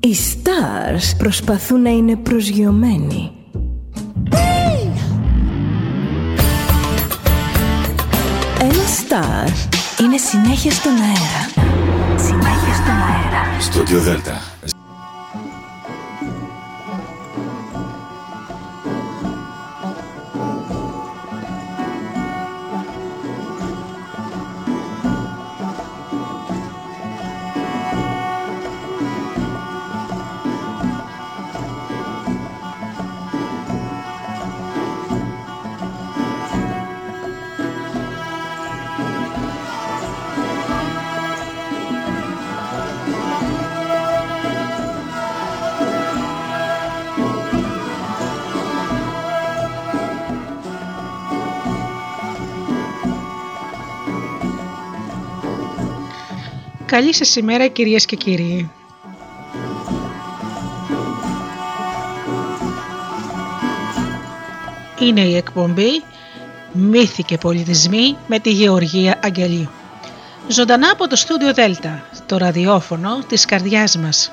Οι stars προσπαθούν να είναι προσγειωμένοι. Ένα star είναι συνέχεια στον αέρα. Συνέχεια στον αέρα. Στούντιο Δέλτα. Καλή σας ημέρα κυρίες και κύριοι. Είναι η εκπομπή «Μύθοι και πολιτισμοί» με τη Γεωργία Αγγελίου. Ζωντανά από το στούντιο Δέλτα, το ραδιόφωνο της καρδιάς μας.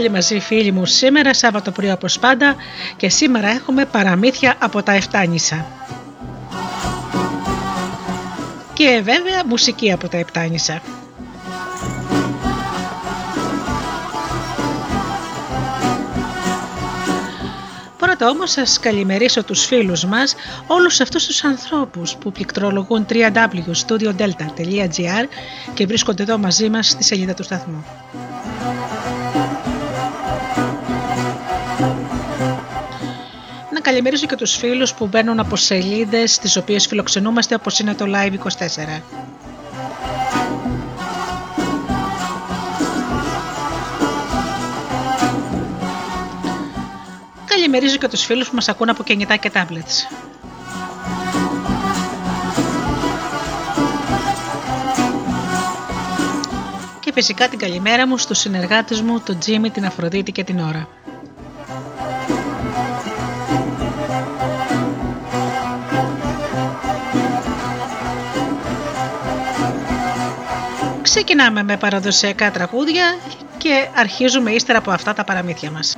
Πάλι μαζί φίλοι μου σήμερα Σάββατο πρωί όπως πάντα και σήμερα έχουμε παραμύθια από τα Εφτάνησα. Και βέβαια μουσική από τα Εφτάνησα. Πρώτα όμως σας καλημερίσω τους φίλους μας, όλους αυτούς τους ανθρώπους που πληκτρολογούν www.studiodelta.gr και βρίσκονται εδώ μαζί μας στη σελίδα του σταθμού. Να καλημερίσω και τους φίλους που μπαίνουν από σελίδες τις οποίες φιλοξενούμαστε όπως είναι το Live24. Καλημερίζω και τους φίλους που μας ακούν από κινητά και tablets. Και φυσικά την καλημέρα μου στους συνεργάτες μου, τον Τζίμι, την Αφροδίτη και την Ώρα. ξεκινάμε με παραδοσιακά τραγούδια και αρχίζουμε ύστερα από αυτά τα παραμύθια μας.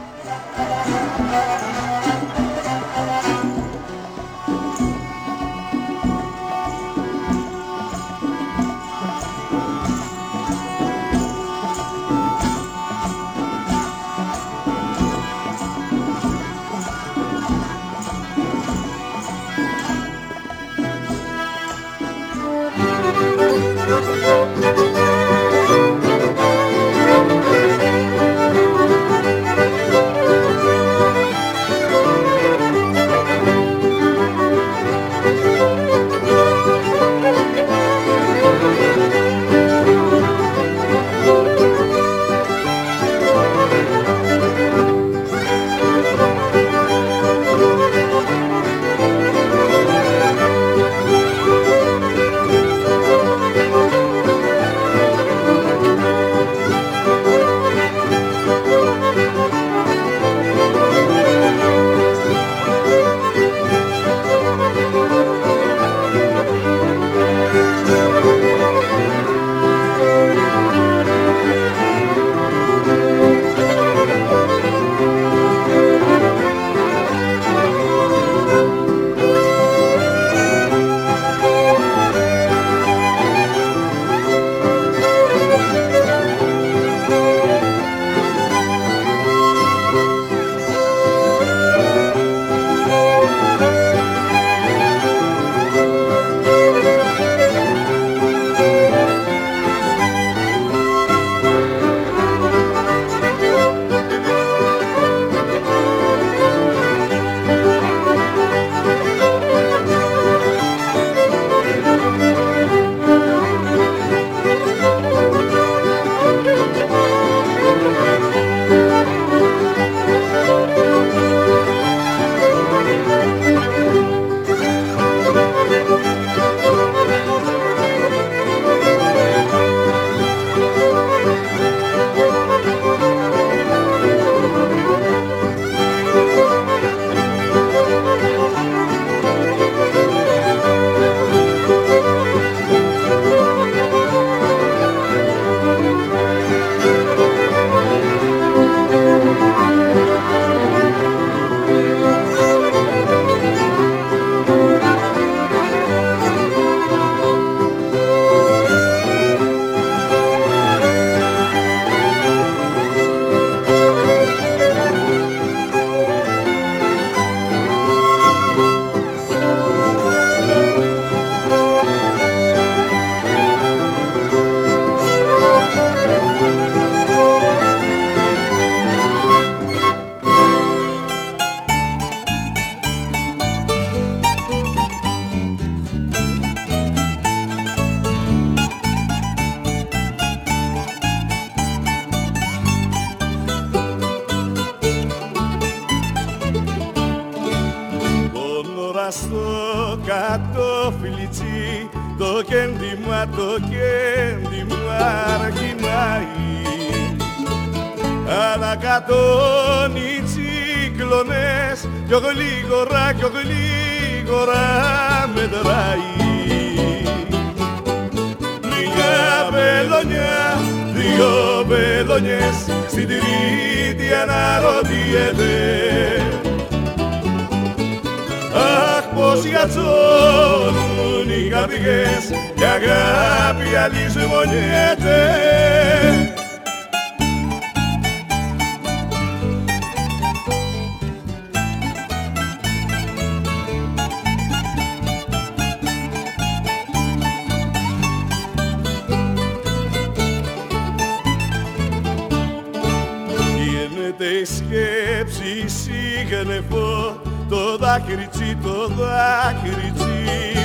Σίγνεφο το δάκρυτσι, το δάκρυτσι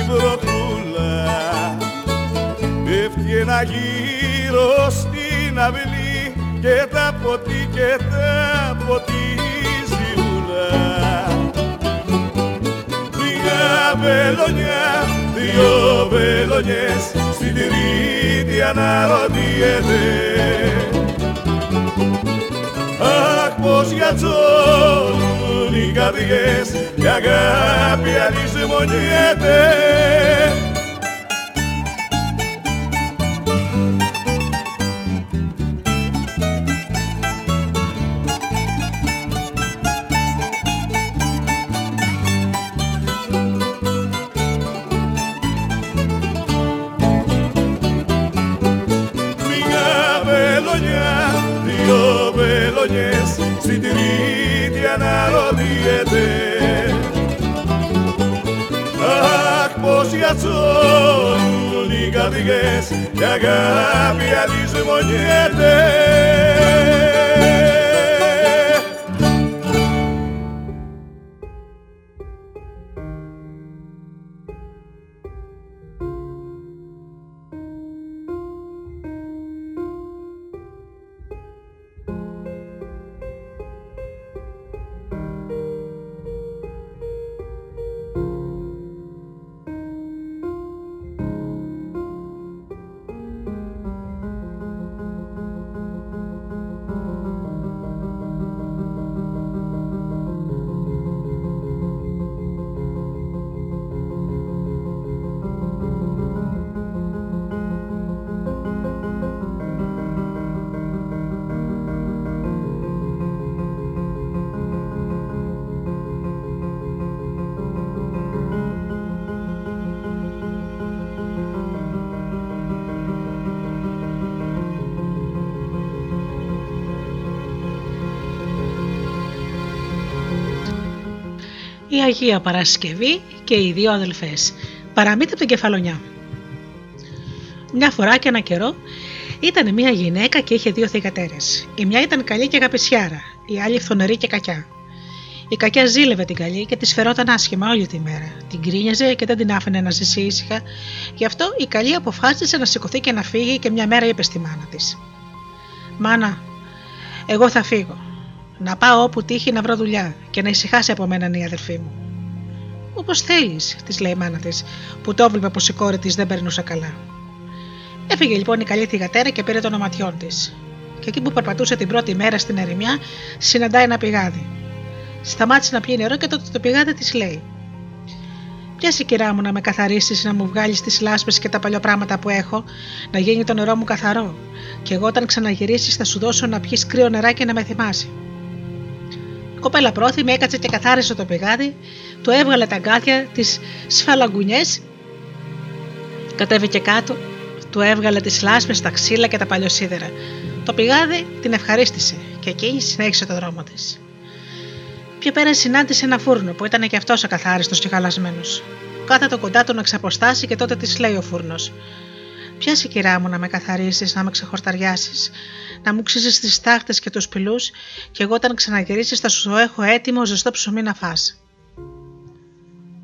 βροχούλα. Πέφτει ένα γύρο στην αυλή και τα ποτί και τα ποτίζει ούλα Μια βελονιά, δύο βελονιές στην τρίτη αναρωτιέται Αχ πως γιατσώνουν οι καρδιές η αγάπη αλυσμονιέται πως γιατσώνουν οι καρδιές και αγάπη αλυσμονιέται Αγία Παρασκευή και οι δύο αδελφές. Παραμύθι από την Κεφαλονιά. Μια φορά και ένα καιρό ήταν μια γυναίκα και είχε δύο θηγατέρες. Η μια ήταν καλή και αγαπησιάρα, η άλλη φθονερή και κακιά. Η κακιά ζήλευε την καλή και της φερόταν άσχημα όλη τη μέρα. Την κρίνιαζε και δεν την άφηνε να ζήσει ήσυχα, γι' αυτό η καλή αποφάσισε να σηκωθεί και να φύγει και μια μέρα είπε στη μάνα της: Μάνα, εγώ θα φύγω. Να πάω όπου τύχει να βρω δουλειά και να ησυχάσει από μένα η αδερφή μου. Όπως θέλεις, της λέει η μάνα της, που το έβλεπε πω η κόρη της δεν περνούσε καλά. Έφυγε λοιπόν η καλή θηγατέρα και πήρε των οματιών της. Και εκεί που περπατούσε την πρώτη μέρα στην ερημιά, συναντάει ένα πηγάδι. Σταμάτησε να πιει νερό και τότε το πηγάδι της λέει: Πιάσει κυρά μου να με καθαρίσεις, να μου βγάλεις τις λάσπες και τα παλιοπράγματα που έχω, να γίνει το νερό μου καθαρό. Και εγώ όταν ξαναγυρίσεις θα σου δώσω να πιεις κρύο νεράκι να με θυμάσει. Η κοπέλα πρόθυμη έκατσε και καθάρισε το πηγάδι, του έβγαλε τα γκάθια, τι σφαλαγκουνιές, κατέβηκε κάτω, του έβγαλε τις λάσπες, τα ξύλα και τα παλιοσίδερα. Το πηγάδι την ευχαρίστησε και εκείνη συνέχισε το δρόμο της. Πιο πέρα συνάντησε ένα φούρνο που ήταν και αυτός ακαθάριστος και χαλασμένος. το κοντά του να ξαποστάσει και τότε της λέει ο φούρνο: Πιάσει κυρά μου να με καθαρίσει, να με ξεχορταριάσεις, να μου ξύσει τις τάχτε και τους πυλούς, και εγώ όταν ξαναγυρίσεις θα σου έχω έτοιμο ζεστό ψωμί να φά.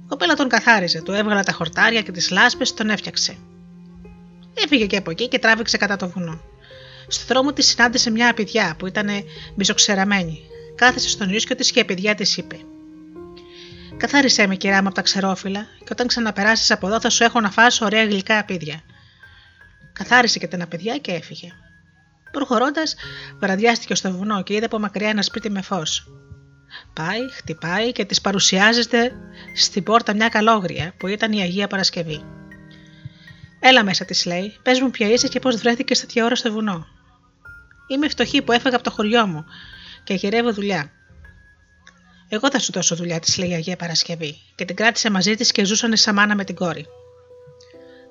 Η κοπέλα τον καθάριζε, του έβγαλε τα χορτάρια και τις λάσπες, τον έφτιαξε. Έφυγε και από εκεί και τράβηξε κατά το βουνό. Στο δρόμο της συνάντησε μια απειδιά που ήταν μισοξεραμένη. Κάθεσε στον ίσιο της και η απειδιά της είπε: Καθάρισέ με, κυρά μου, από τα ξερόφυλλα, και όταν ξαναπεράσεις από εδώ θα σου έχω να φας ωραία γλυκά απίδια. Καθάρισε και τα παιδιά και έφυγε. Προχωρώντας, βραδιάστηκε στο βουνό και είδε από μακριά ένα σπίτι με φως. Πάει, χτυπάει και τη παρουσιάζεται στην πόρτα μια καλόγρια που ήταν η Αγία Παρασκευή. Έλα μέσα, της λέει, πες μου ποια είσαι και πώς βρέθηκες τέτοια ώρα στο βουνό. Είμαι φτωχή που έφεγα από το χωριό μου και γυρεύω δουλειά. Εγώ θα σου δώσω δουλειά, της λέει η Αγία Παρασκευή, και την κράτησε μαζί της και ζούσαν σαν μάνα με την κόρη.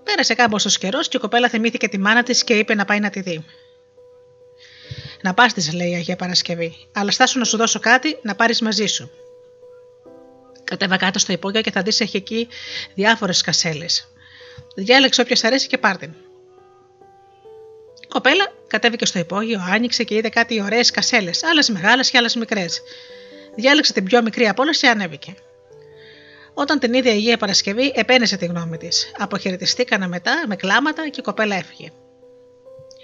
Πέρασε κάμποσο καιρός και η κοπέλα θυμήθηκε τη μάνα της και είπε να πάει να τη δει. Να πας της, λέει η Αγία Παρασκευή, αλλά στάσου να σου δώσω κάτι να πάρεις μαζί σου. Κατέβα κάτω στο υπόγειο και θα δεις έχει εκεί διάφορες κασέλες. Διάλεξε όποια αρέσει και πάρ' την. Η κοπέλα κατέβηκε στο υπόγειο, άνοιξε και είδε κάτι ωραίες κασέλες, άλλες μεγάλες και άλλες μικρές. Διάλεξε την πιο μικρή από όλες και ανέβηκε. Όταν την είδε η Αγία Παρασκευή, επένεσε τη γνώμη της. Αποχαιρετιστήκανε μετά με κλάματα και η κοπέλα έφυγε.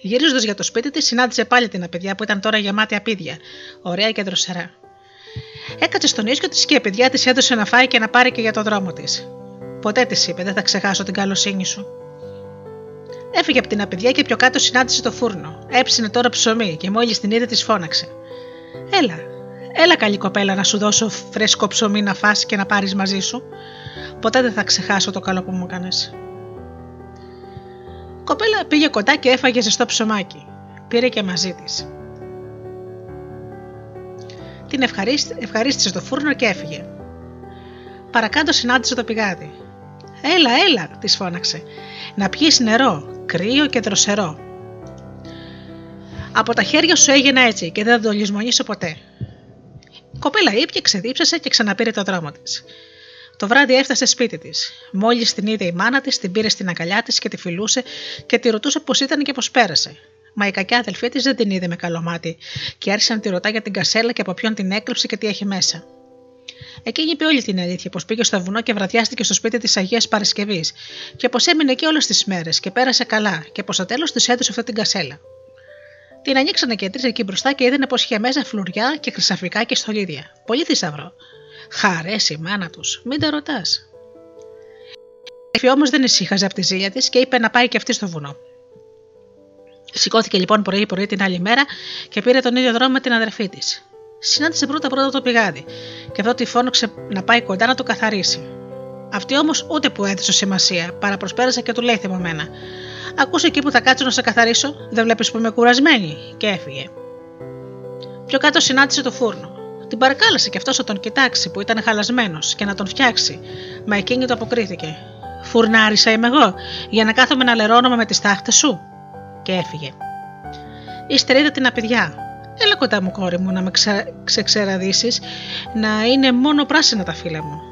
Γυρίζοντας για το σπίτι της, συνάντησε πάλι την απαιδιά που ήταν τώρα γεμάτη απίδια, ωραία και δροσερά. Έκατσε στον ίσιο της και η παιδιά της έδωσε να φάει και να πάρει και για το δρόμο της. Ποτέ της είπε: Δεν θα ξεχάσω την καλοσύνη σου. Έφυγε από την απαιδιά και πιο κάτω συνάντησε το φούρνο. Έψινε τώρα ψωμί και μόλις την είδε της φώναξε. Έλα, έλα καλή κοπέλα να σου δώσω φρέσκο ψωμί να φας και να πάρεις μαζί σου. Ποτέ δεν θα ξεχάσω το καλό που μου έκανες κοπέλα πήγε κοντά και έφαγε ζεστό ψωμάκι. Πήρε και μαζί της. Την ευχαρίστησε στο φούρνο και έφυγε. Παρακάτω συνάντησε το πηγάδι. Έλα, έλα, της φώναξε. Να πιείς νερό, κρύο και δροσερό. Από τα χέρια σου έγινε έτσι και δεν θα το λησμονήσω ποτέ. Η κοπέλα ήπια, ξεδίψασε και ξαναπήρε το δρόμο της. Το βράδυ έφτασε σπίτι της. Μόλις την είδε η μάνα της, την πήρε στην αγκαλιά της και τη φιλούσε και τη ρωτούσε πώς ήταν και πώς πέρασε. Μα η κακιά αδελφή της δεν την είδε με καλό μάτι και άρχισε να τη ρωτά για την κασέλα και από ποιον την έκλειψε και τι έχει μέσα. Εκείνη είπε όλη την αλήθεια, πως πήγε στο βουνό και βραδιάστηκε στο σπίτι της Αγίας Παρασκευής, και πως έμεινε εκεί όλες τις μέρες και πέρασε καλά, και πως στο τέλος της έδωσε αυτή την κασέλα. Την ανοίξανε και τρεις εκεί μπροστά και είδανε πως είχε μέσα φλουριά και χρυσαφικά και στολίδια. Πολύ θησαυρό. Χαρέσει η μάνα τους, μην τα ρωτάς. Η όμως δεν ησύχαζε από τη ζήλια της και είπε να πάει και αυτή στο βουνό. Σηκώθηκε λοιπόν πρωί-πρωί την άλλη μέρα και πήρε τον ίδιο δρόμο με την αδερφή της. Συνάντησε πρώτα-πρώτα το πηγάδι και αυτό τη φώναξε να πάει κοντά να το καθαρίσει. Αυτή όμως ούτε που έδωσε σημασία, παραπροσπέρασε και του λέει θυμωμένα: Ακούσε εκεί που θα κάτσω να σε καθαρίσω, δεν βλέπεις που είμαι κουρασμένη, και έφυγε. Πιο κάτω συνάντησε το φούρνο. Την παρακάλεσε και αυτός να τον κοιτάξει που ήταν χαλασμένος και να τον φτιάξει, μα εκείνη το αποκρίθηκε. Φουρνάρισα είμαι εγώ, για να κάθομαι να λερώνομαι με τις τάχτες σου. Και έφυγε. Ύστερα είδα την απειδιά. Έλα κοντά μου, κόρη μου, να με ξε... ξεξεραδίσεις, να είναι μόνο πράσινα τα φύλλα μου.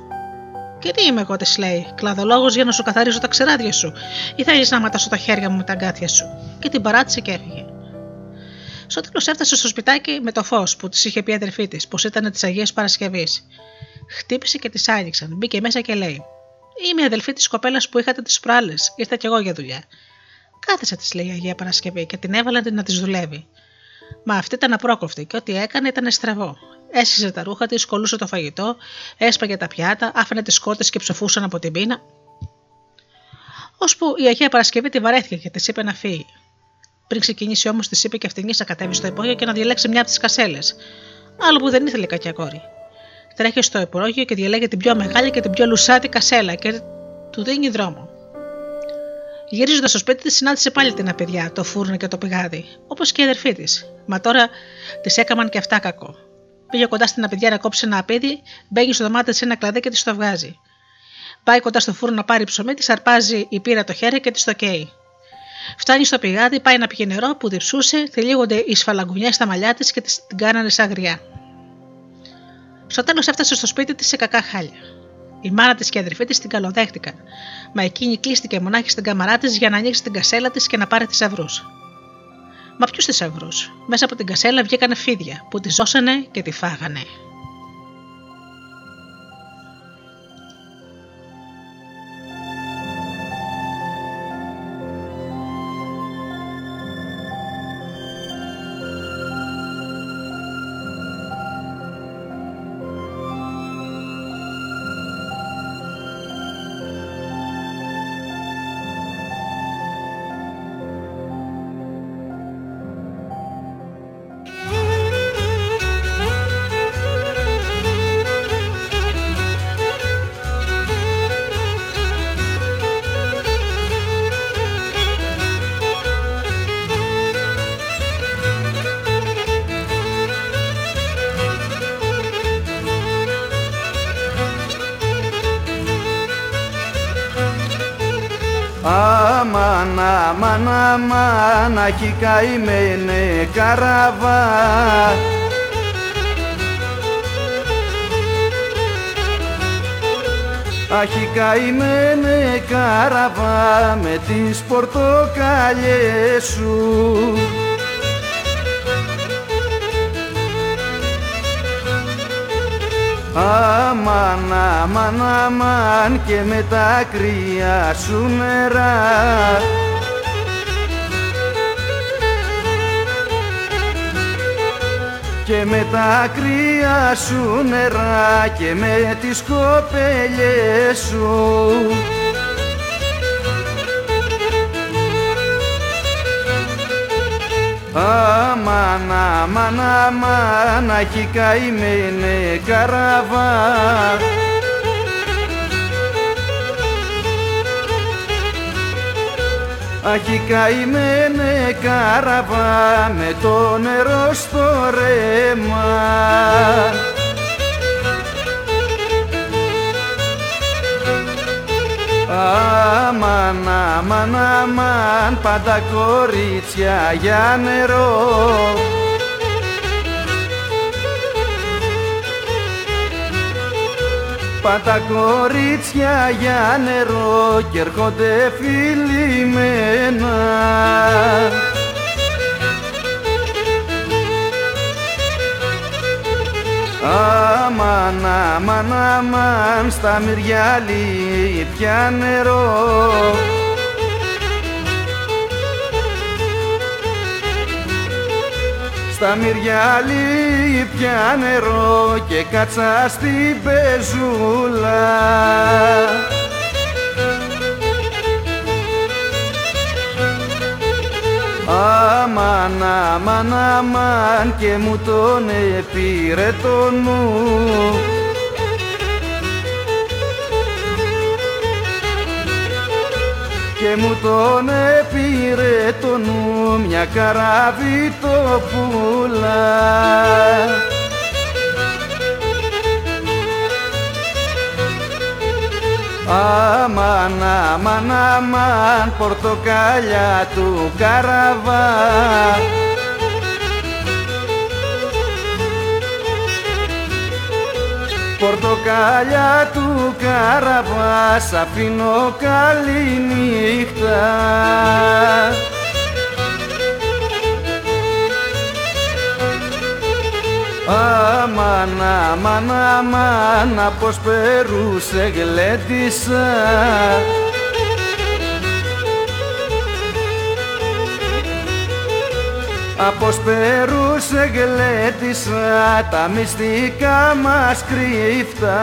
Και τι είμαι εγώ, τη λέει, κλαδολόγος για να σου καθαρίσω τα ξεράδια σου, ή θέλεις να ματάσω τα χέρια μου με τα αγκάθια σου. Και την παράτησε και έφυγε. Στο τέλος έφτασε στο σπιτάκι με το φως που της είχε πει η αδερφή της, πως ήταν της Αγίας Παρασκευής. Χτύπησε και της άνοιξαν. Μπήκε μέσα και λέει: Είμαι η αδελφή της κοπέλας που είχατε τις προάλλες. Ήρθα κι εγώ για δουλειά. Κάθεσε, της λέει η Αγία Παρασκευή και την έβαλαν να της δουλεύει. Μα αυτή ήταν απρόκοφτη και ό,τι έκανε ήταν στραβό. Έσχιζε τα ρούχα της, κολούσε το φαγητό, έσπαγε τα πιάτα, άφηνε τις κότε και ψοφούσαν από την πείνα. Ώσπου η Αγία Παρασκευή τη βαρέθηκε και της είπε να φύγει. Πριν ξεκινήσει όμως, της είπε και αυτήν να κατέβει στο υπόγειο και να διαλέξει μια από τις κασέλες. Άλλο που δεν ήθελε κακιά κόρη. Τρέχει στο υπόγειο και διαλέγει την πιο μεγάλη και την πιο λουσάτη κασέλα και του δίνει δρόμο. Γυρίζοντας στο σπίτι της, συνάντησε πάλι την απειδιά, το φούρνο και το πηγάδι, όπως και η αδερφή της. Μα τώρα της έκαναν και αυτά κακό. Πήγε κοντά στην απειδιά να κόψει ένα απίδι, μπαίνει στο δωμάτιο της ένα κλαδί και της το βγάζει. Πάει κοντά στο φούρνο να πάρει ψωμί, της αρπάζει η πύρα το χέρι και της το καίει. Φτάνει στο πηγάδι, πάει να πιει νερό που διψούσε, θελίγονται οι σφαλαγκουνιές στα μαλλιά της και την κάνανε σαν γριά. Στο τέλος έφτασε στο σπίτι της σε κακά χάλια. Η μάνα της και η αδερφή της την καλοδέχτηκαν, μα εκείνη κλείστηκε μονάχη στην καμαρά της για να ανοίξει την κασέλα της και να πάρει θησαυρούς. Μα ποιου θησαυρού, μέσα από την κασέλα βγήκανε φίδια που τη ζώσανε και τη φάγανε. Αμάν, αχι καημένε καραβά Αχι καημένε καραβά με τις πορτοκαλιές σου. Αμάν, αμάν, αμάν και με τα κρύα σου νερά και με τα κρύα σου νερά και με τις κοπέλιες σου. Αμάν, αμάν, αμάν, αχι καημένε καραβά. Αχι καημένε καραβά με το νερό στο ρέμα. Αμάν, αμάν, αμάν, πάντα κορίτσια για νερό Πάντα κορίτσια για νερό και έρχονται φιλημένα Αμάν, αμάν, αμάν, στα μυριάλι πια νερό Στα μυριάλι πια νερό και κάτσα στην πεζούλα. Αμάν, αμάν, αμάν και μου τον επήρε το νου και μου τον επήρε το νου μια καράβη το πουλά. Αμάν, αμάν, αμάν, πορτοκάλια του καραβά Πορτοκάλια του καραβάς σ' αφήνω καλή νύχτα. Αμάν, αμάν, αμάν, πως περούσε γλέντισα Απος περούσε γλέντισα τα μυστικά μας κρύφτα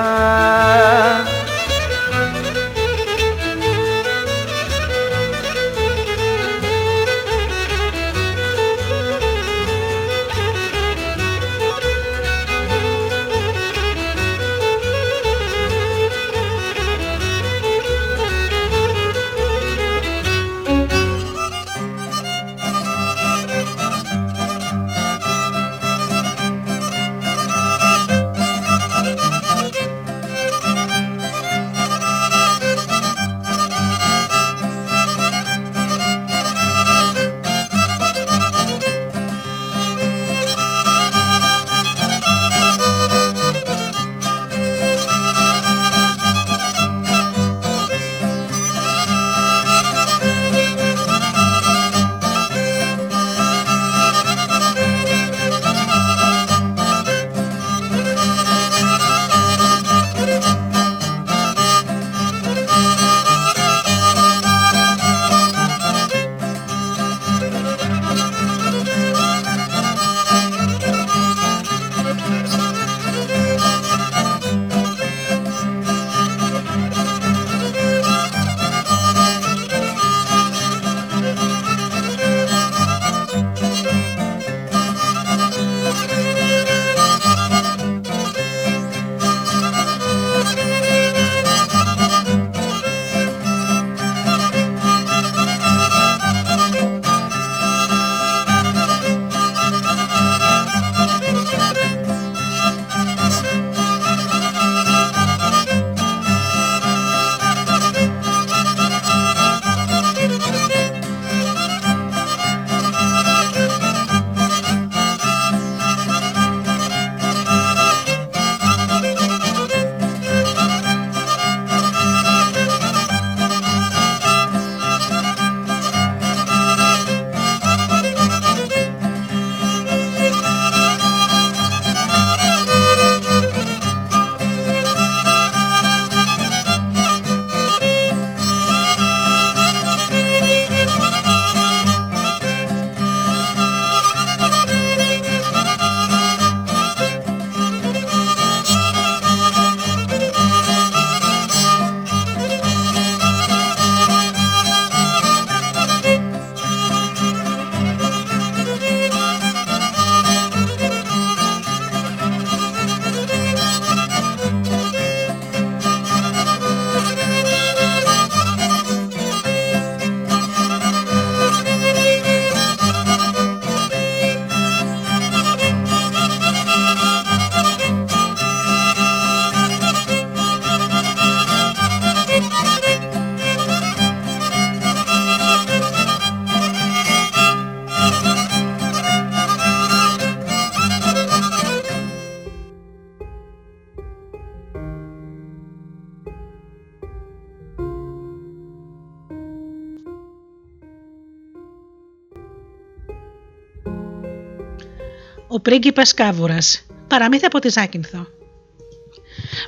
πρίγκιπας Κάβουρας. Παραμύθι από τη Ζάκυνθο.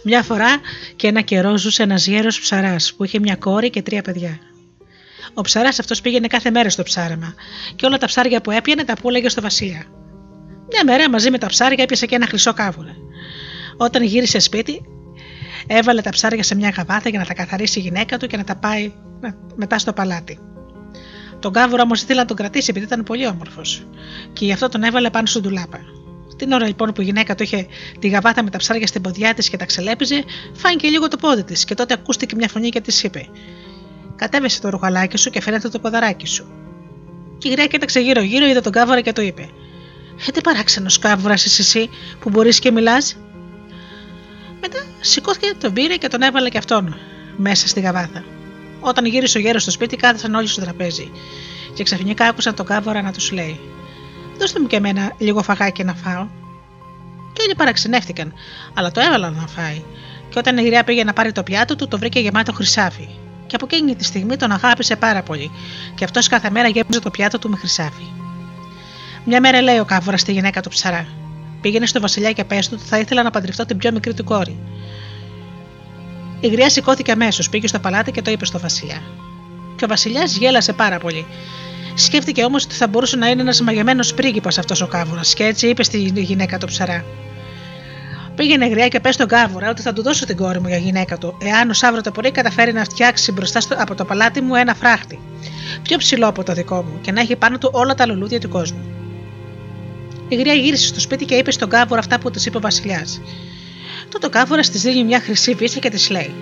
Μια φορά και ένα καιρό ζούσε ένας γέρος ψαράς που είχε μια κόρη και τρία παιδιά. Ο ψαράς αυτός πήγαινε κάθε μέρα στο ψάρεμα και όλα τα ψάρια που έπιανε τα πούλεγε στο βασιλιά. Μια μέρα μαζί με τα ψάρια έπιασε και ένα χρυσό κάβουρα. Όταν γύρισε σπίτι, έβαλε τα ψάρια σε μια γαβάθα για να τα καθαρίσει η γυναίκα του και να τα πάει μετά στο παλάτι. Τον κάβουρα όμως ήθελε να τον κρατήσει επειδή ήταν πολύ όμορφος, και γι' αυτό τον έβαλε πάνω στον τουλάπα. Την ώρα λοιπόν που η γυναίκα του είχε τη γαβάτα με τα ψάρια στην ποδιά της και τα ξελέπιζε, φάνηκε λίγο το πόδι της και τότε ακούστηκε μια φωνή και της είπε: Κατέβεσε το ρουχαλάκι σου και φαίνεται το ποδαράκι σου. Και η γριά κοίταξε γύρω-γύρω, είδε τον κάβουρα και του είπε: Ε, τι παράξενος κάβουρας είσαι εσύ που μπορείς και μιλάς. Μετά σηκώθηκε, τον πήρε και τον έβαλε και αυτόν μέσα στη γαβάθα. Όταν γύρισε ο γέρος στο σπίτι, κάθισαν όλοι στο τραπέζι. Και ξαφνικά άκουσαν τον κάβορα να τους λέει: Δώστε μου και εμένα λίγο φαγάκι να φάω. Και όλοι παραξενεύτηκαν, αλλά το έβαλαν να φάει. Και όταν η γριά πήγε να πάρει το πιάτο του, το βρήκε γεμάτο χρυσάφι. Και από εκείνη τη στιγμή τον αγάπησε πάρα πολύ, και αυτός κάθε μέρα γέμιζε το πιάτο του με χρυσάφι. Μια μέρα λέει ο κάβορας στη γυναίκα του ψαρά: Πήγαινε στο βασιλιά και πες του ότι θα ήθελα να παντρευτώ την πιο μικρή του κόρη. Η γριά σηκώθηκε αμέσως, πήγε στο παλάτι και το είπε στο Βασιλιά. Και ο Βασιλιάς γέλασε πάρα πολύ. Σκέφτηκε όμως ότι θα μπορούσε να είναι ένας μαγεμένος πρίγκιπας αυτός ο κάβουρας, και έτσι είπε στη γυναίκα του ψαρά. Πήγαινε γριά και πες στον κάβουρα ότι θα του δώσω την κόρη μου για γυναίκα του, εάν ο Σάβρο το πρωί καταφέρει να φτιάξει μπροστά στο, από το παλάτι μου ένα φράχτη, πιο ψηλό από το δικό μου, και να έχει πάνω του όλα τα λουλούδια του κόσμου. Η γριά γύρισε στο σπίτι και είπε στον κάβουρα αυτά που της είπε ο Βασιλιάς. Τότε ο κάβουρα τη δίνει μια χρυσή βίτσα και της λέει: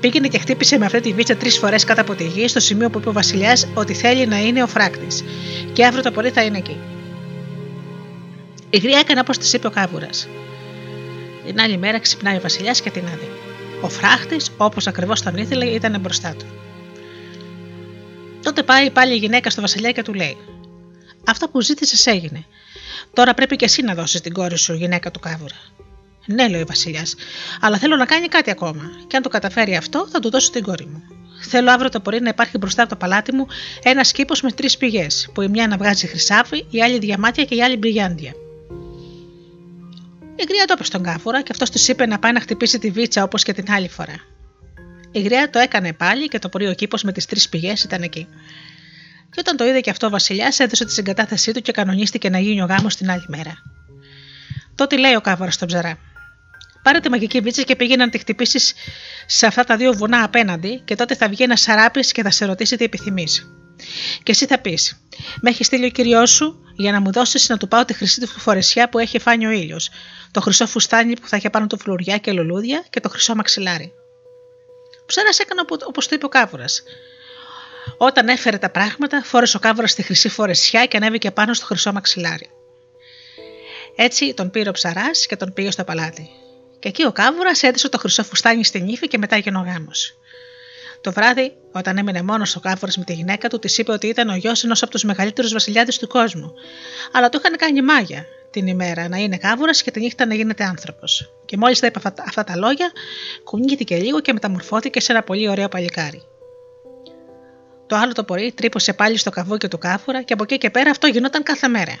Πήγαινε και χτύπησε με αυτή τη βίτσα τρεις φορές κάτω από τη γη στο σημείο που είπε ο Βασιλιάς ότι θέλει να είναι ο φράκτης, και αύριο το πρωί θα είναι εκεί. Η γριά έκανε όπως της είπε ο κάβουρας. Την άλλη μέρα ξυπνάει ο Βασιλιάς και την άδει. Ο φράχτη, όπως ακριβώς τον ήθελε, ήταν μπροστά του. Τότε πάει πάλι η γυναίκα στο Βασιλιά και του λέει: Αυτό που ζήτησες έγινε. Τώρα πρέπει και εσύ να δώσεις την κόρη σου, γυναίκα του κάβουρα. Ναι, λέει ο Βασιλιάς, αλλά θέλω να κάνει κάτι ακόμα. Και αν το καταφέρει αυτό, θα του δώσω την κόρη μου. Θέλω αύριο το πρωί να υπάρχει μπροστά από το παλάτι μου ένας κήπος με τρεις πηγές, που η μια να βγάζει χρυσάφι, η άλλη διαμάτια και η άλλη μπριγιάντια. Η γρία το είπε στον κάφορα και αυτός της είπε να πάει να χτυπήσει τη βίτσα όπως και την άλλη φορά. Η γρία το έκανε πάλι και το πρωί ο κήπος με τις τρεις πηγές ήταν εκεί. Και όταν το είδε και αυτό ο Βασιλιάς, έδωσε τη συγκατάθεσή του και κανονίστηκε να γίνει ο γάμος την άλλη μέρα. Τότε λέει ο κάβορα στον ψαρά: Πάρε τη μαγική βίτσα και πήγαινε να τη χτυπήσεις σε αυτά τα δύο βουνά απέναντι, και τότε θα βγει ένας σαράπης και θα σε ρωτήσει τι επιθυμείς. Και εσύ θα πεις: Με έχεις στείλει ο κυριό σου για να μου δώσεις να του πάω τη χρυσή του φορεσιά που έχει φάνει ο ήλιος, το χρυσό φουστάνι που θα έχει πάνω του φλουριά και λουλούδια και το χρυσό μαξιλάρι. Ο ψάρα έκανε όπως το είπε ο κάβουρας. Όταν έφερε τα πράγματα, φόρεσε ο κάβουρας τη χρυσή φορεσιά και ανέβηκε πάνω στο χρυσό μαξιλάρι. Έτσι τον πήρε ο ψαράς και τον πήγε στο παλάτι. Και εκεί ο κάβουρας έδωσε το χρυσό φουστάνι στην ύφη και μετά έγινε ο γάμος. Το βράδυ, όταν έμεινε μόνος ο κάβουρας με τη γυναίκα του, της είπε ότι ήταν ο γιος ενός από τους μεγαλύτερους βασιλιάδες του κόσμου. Αλλά του είχαν κάνει μάγια την ημέρα να είναι κάβουρας και τη νύχτα να γίνεται άνθρωπος. Και μόλις τα είπε αυτά τα λόγια, κουνήθηκε λίγο και μεταμορφώθηκε σε ένα πολύ ωραίο παλικάρι. Το άλλο το πρωί τρύπωσε πάλι στο καβούκι του κάβουρα και από εκεί και πέρα αυτό γινόταν κάθε μέρα.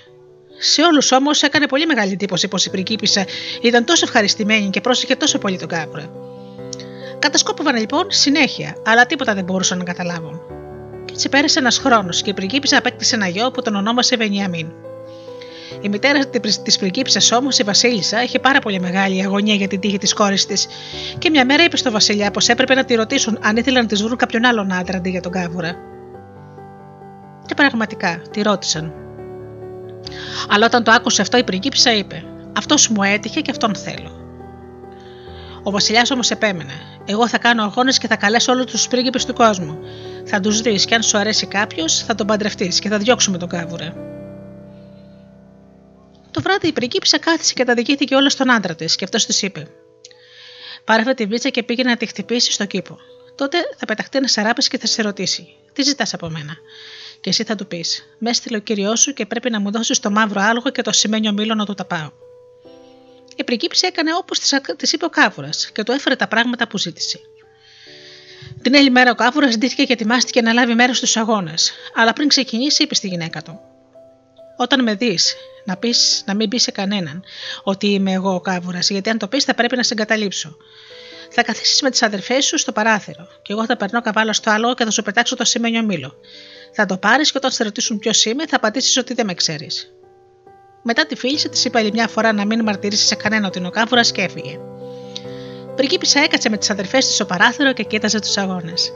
Σε όλους όμως έκανε πολύ μεγάλη εντύπωση πως η πριγκίπισσα ήταν τόσο ευχαριστημένη και πρόσεχε τόσο πολύ τον κάβουρα. Κατασκόπευαν λοιπόν συνέχεια, αλλά τίποτα δεν μπορούσαν να καταλάβουν. Και έτσι πέρασε ένας χρόνος και η πριγκίπισσα απέκτησε ένα γιο που τον ονόμασε Βενιαμίν. Η μητέρα της πριγκίπισσας όμως, η Βασίλισσα, είχε πάρα πολύ μεγάλη αγωνία για την τύχη της κόρης της και μια μέρα είπε στο Βασιλιά πως έπρεπε να τη ρωτήσουν αν ήθελαν να της βρουν κάποιον άλλον άντρα αντί για τον κάβουρα. Και πραγματικά τη ρώτησαν. Αλλά όταν το άκουσε αυτό, η πριγκίπισσα είπε: Αυτός μου έτυχε και αυτόν θέλω. Ο Βασιλιάς όμως επέμενε: Εγώ θα κάνω αγώνες και θα καλέσω όλους τους πρίγκιπες του κόσμου. Θα τους δεις και αν σου αρέσει κάποιος, θα τον παντρευτείς και θα διώξουμε τον κάβουρα. Το βράδυ η πριγκίπισσα κάθισε και τα δικήθηκε όλα στον άντρα της και αυτός της είπε: Πάρε αυτή τη βίτσα και πήγαινε να τη χτυπήσεις στο κήπο. Τότε θα πεταχτεί ένα σαράπη και θα σε ρωτήσει: Τι ζητάς από μένα; Και εσύ θα του πεις: Με έστειλε ο κύριο σου και πρέπει να μου δώσεις το μαύρο άλογο και το σημαίνιο μήλο να του τα πάω. Η πριγκίπισσα έκανε όπως της είπε ο κάβουρας και του έφερε τα πράγματα που ζήτησε. Την άλλη μέρα ο κάβουρας ζητήθηκε και ετοιμάστηκε να λάβει μέρος στους αγώνες, αλλά πριν ξεκινήσει είπε στη γυναίκα του: Όταν με δεις Να, πεις, να μην πεις σε κανέναν ότι είμαι εγώ ο κάβουρας, γιατί αν το πεις θα πρέπει να σε εγκαταλείψω. Θα καθίσεις με τις αδερφές σου στο παράθυρο, και εγώ θα περνώ καβάλα στο άλλο και θα σου πετάξω το σήμενιο μήλο. Θα το πάρεις και όταν σε ρωτήσουν ποιος είμαι, θα απαντήσεις ότι δεν με ξέρεις. Μετά τη φίληση, της είπα άλλη μια φορά να μην μαρτυρήσει σε κανένα ότι είναι ο κάβουρας και έφυγε. Πριγκίπισσα έκατσε με τις αδερφές της στο παράθυρο και κοίταζε τους αγώνες.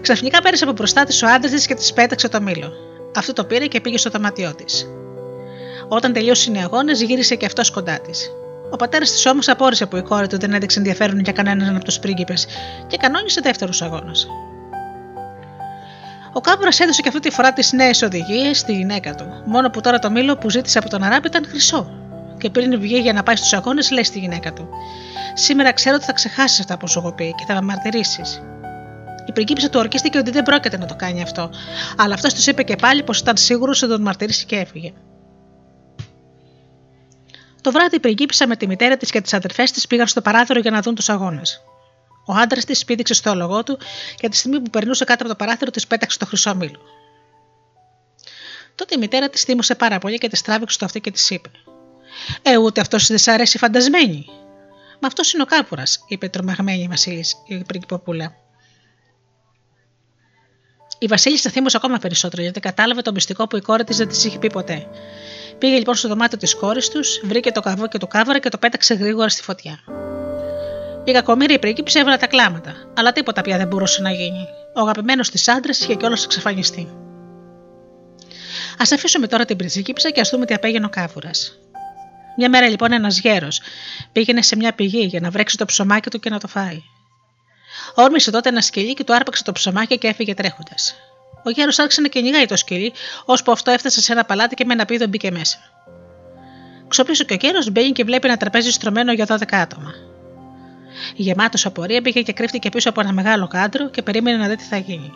Ξαφνικά πέρασε από μπροστά της ο άντρας της και της πέταξε το μήλο. Αυτό το πήρε και πήγε στο δωμάτιό της. Όταν τελείωσαν οι αγώνες, γύρισε και αυτός κοντά της. Ο πατέρας της όμως απόρρισε που η κόρη του δεν έδειξε ενδιαφέρον για κανέναν από τους πρίγκιπες και κανόνισε δεύτερους αγώνες. Ο Κάπουρα έδωσε και αυτή τη φορά τις νέες οδηγίες στη γυναίκα του, μόνο που τώρα το μήλο που ζήτησε από τον Αράπη ήταν χρυσό. Και πριν βγει για να πάει στους αγώνες, λέει στη γυναίκα του: Σήμερα ξέρω ότι θα ξεχάσεις αυτά που σου έχω πει και θα με μαρτυρήσεις. Η πριγκίπισσα του ορκίστηκε ότι δεν πρόκειται να το κάνει αυτό, αλλά αυτός τους είπε και πάλι πως ήταν σίγουρος ότι τον μαρτυρήσει και έφυγε. Το βράδυ η πριγκίπισσα με τη μητέρα της και τις αδερφές της πήγαν στο παράθυρο για να δουν τους αγώνες. Ο άντρας της πήδηξε στο άλογο του και τη στιγμή που περνούσε κάτω από το παράθυρο της πέταξε το χρυσό μήλο. Τότε η μητέρα της θύμωσε πάρα πολύ και της τράβηξε στο αυτή και της είπε: Ε, ούτε αυτός δεν σ' αρέσει φαντασμένη. Μα αυτός είναι ο κάπουρα, είπε τρομαγμένη η Βασίλη, η πριγκυποπούλα. Η Βασίλισσα θύμωσε ακόμα περισσότερο γιατί κατάλαβε το μυστικό που η κόρη της δεν της είχε πει ποτέ. Πήγε λοιπόν στο δωμάτιο της κόρης τους, βρήκε το καβό και το κάβαρα και το πέταξε γρήγορα στη φωτιά. Η κακομοίρη πρίγκιψη έβαλε τα κλάματα, αλλά τίποτα πια δεν μπορούσε να γίνει. Ο αγαπημένος της άντρας είχε κιόλας εξαφανιστεί. Α αφήσουμε τώρα την πριγκίψα και ας δούμε τι απέγαινε ο κάβουρας. Μια μέρα λοιπόν ένας γέρος πήγαινε σε μια πηγή για να βρέξει το ψωμάκι του και να το φάει. Όρμησε τότε ένα σκυλί και του άρπαξε το ψωμάκι και έφυγε τρέχοντας. Ο γέρος άρχισε να κυνηγάει το σκυλί, ώσπου αυτό έφτασε σε ένα παλάτι και με ένα πίδο μπήκε μέσα. Ξοπίσω και ο γέρος μπαίνει και βλέπει ένα τραπέζι στρωμένο για 12 άτομα. Γεμάτος απορία πήγε και κρύφτηκε πίσω από ένα μεγάλο κάντρο και περίμενε να δει τι θα γίνει.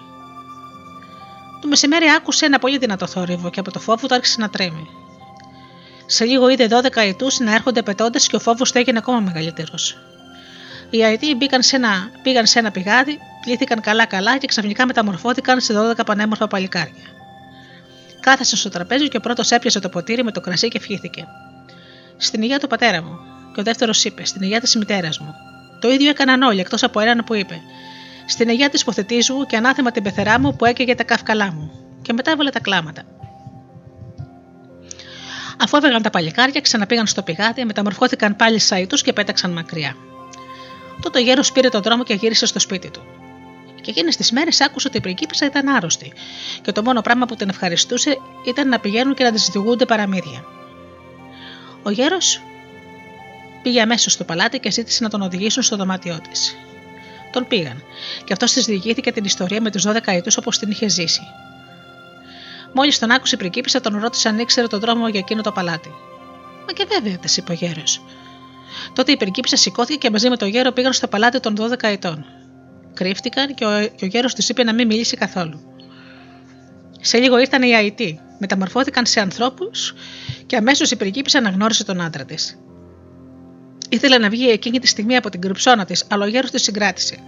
Το μεσημέρι άκουσε ένα πολύ δυνατό θόρυβο και από το φόβο του άρχισε να τρέμει. Σε λίγο είδε 12 αιτού να έρχονται πετώντας και ο φόβος του έγινε ακόμα μεγαλύτερος. Οι αετοί πήγαν σε ένα, πήγαν σε ένα πηγάδι, πλήθηκαν καλά-καλά και ξαφνικά μεταμορφώθηκαν σε 12 πανέμορφα παλικάρια. Κάθασαν στο τραπέζι και ο πρώτος έπιασε το ποτήρι με το κρασί και ευχήθηκε. Στην υγεία του πατέρα μου. Και ο δεύτερος είπε: Στην υγεία της μητέρας μου. Το ίδιο έκαναν όλοι εκτός από έναν που είπε: Στην υγεία της υποθετής μου και ανάθεμα την πεθερά μου που έκαιγε τα καυκαλά μου. Και μετά έβαλε τα κλάματα. Αφού έβγαλαν τα παλικάρια, ξαναπήγαν στο πηγάδι, μεταμορφώθηκαν πάλι σαϊτού και πέταξαν μακριά. Τότε ο γέρος πήρε τον δρόμο και γύρισε στο σπίτι του. Και εκείνες τις μέρες άκουσε ότι η πριγκίπισσα ήταν άρρωστη, και το μόνο πράγμα που την ευχαριστούσε ήταν να πηγαίνουν και να της διηγούνται παραμύθια. Ο γέρος πήγε αμέσως στο παλάτι και ζήτησε να τον οδηγήσουν στο δωμάτιό της. Τον πήγαν, και αυτός της διηγήθηκε την ιστορία με τους 12 ετούς όπως την είχε ζήσει. Μόλις τον άκουσε η πριγκίπισσα, τον ρώτησε αν ήξερε τον δρόμο για εκείνο το παλάτι. Μα και βέβαια, της είπε ο γέρος. Τότε η πριγκίπισσα σηκώθηκε και μαζί με τον γέρο πήγαν στο παλάτι των 12 ετών. Κρύφτηκαν και ο, και ο γέρος τη είπε να μην μιλήσει καθόλου. Σε λίγο ήρθαν οι Αϊτοί, μεταμορφώθηκαν σε ανθρώπους και αμέσως η πριγκίπισσα αναγνώρισε τον άντρα της. Ήθελε να βγει εκείνη τη στιγμή από την κρυψώνα της, αλλά ο γέρος της συγκράτησε.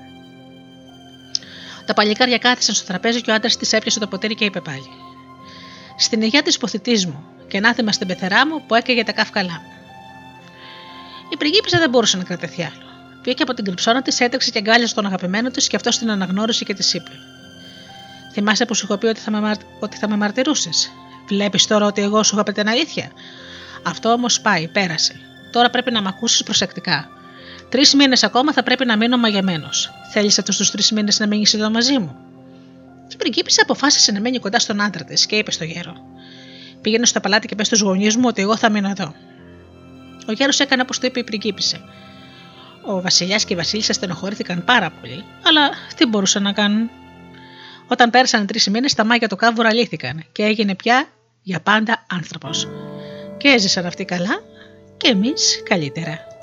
Τα παλικάρια κάθισαν στο τραπέζι και ο άντρας της έπιασε το ποτήρι και είπε πάλι: Στην υγεία της υποθητή μου και νάθημα στην πεθερά μου που έκαιγε τα καύκαλά μου. Η πριγκίπισσα δεν μπορούσε να κρατεθεί άλλο. Βγήκε από την κρυψώνα της, έτρεξε και αγκάλιασε τον αγαπημένο της και αυτό την αναγνώρισε και της είπε: Θυμάσαι που σου είχα πει ότι θα με, ότι θα με μαρτυρούσες; Βλέπεις τώρα ότι εγώ σου είχα πει την αλήθεια; Αυτό όμως πάει, πέρασε. Τώρα πρέπει να με ακούσεις προσεκτικά. Τρεις μήνες ακόμα θα πρέπει να μείνω μαγεμένος. Θέλεις αυτούς τους τρεις μήνες να μείνεις εδώ μαζί μου; Η πριγκίπισσα αποφάσισε να μείνει κοντά στον άντρα της και είπε στο γέρο: Πήγαινε στο παλάτι και πες στους γονείς μου ότι εγώ θα μείνω εδώ. Ο γέρος έκανε όπως το είπε η πριγκίπισσα. Ο βασιλιάς και η βασίλισσα στενοχωρήθηκαν πάρα πολύ, αλλά τι μπορούσαν να κάνουν; Όταν πέρασαν τρεις μήνες, τα μάγια του κάβουρα λύθηκαν και έγινε πια για πάντα άνθρωπος. Και έζησαν αυτοί καλά και εμείς καλύτερα.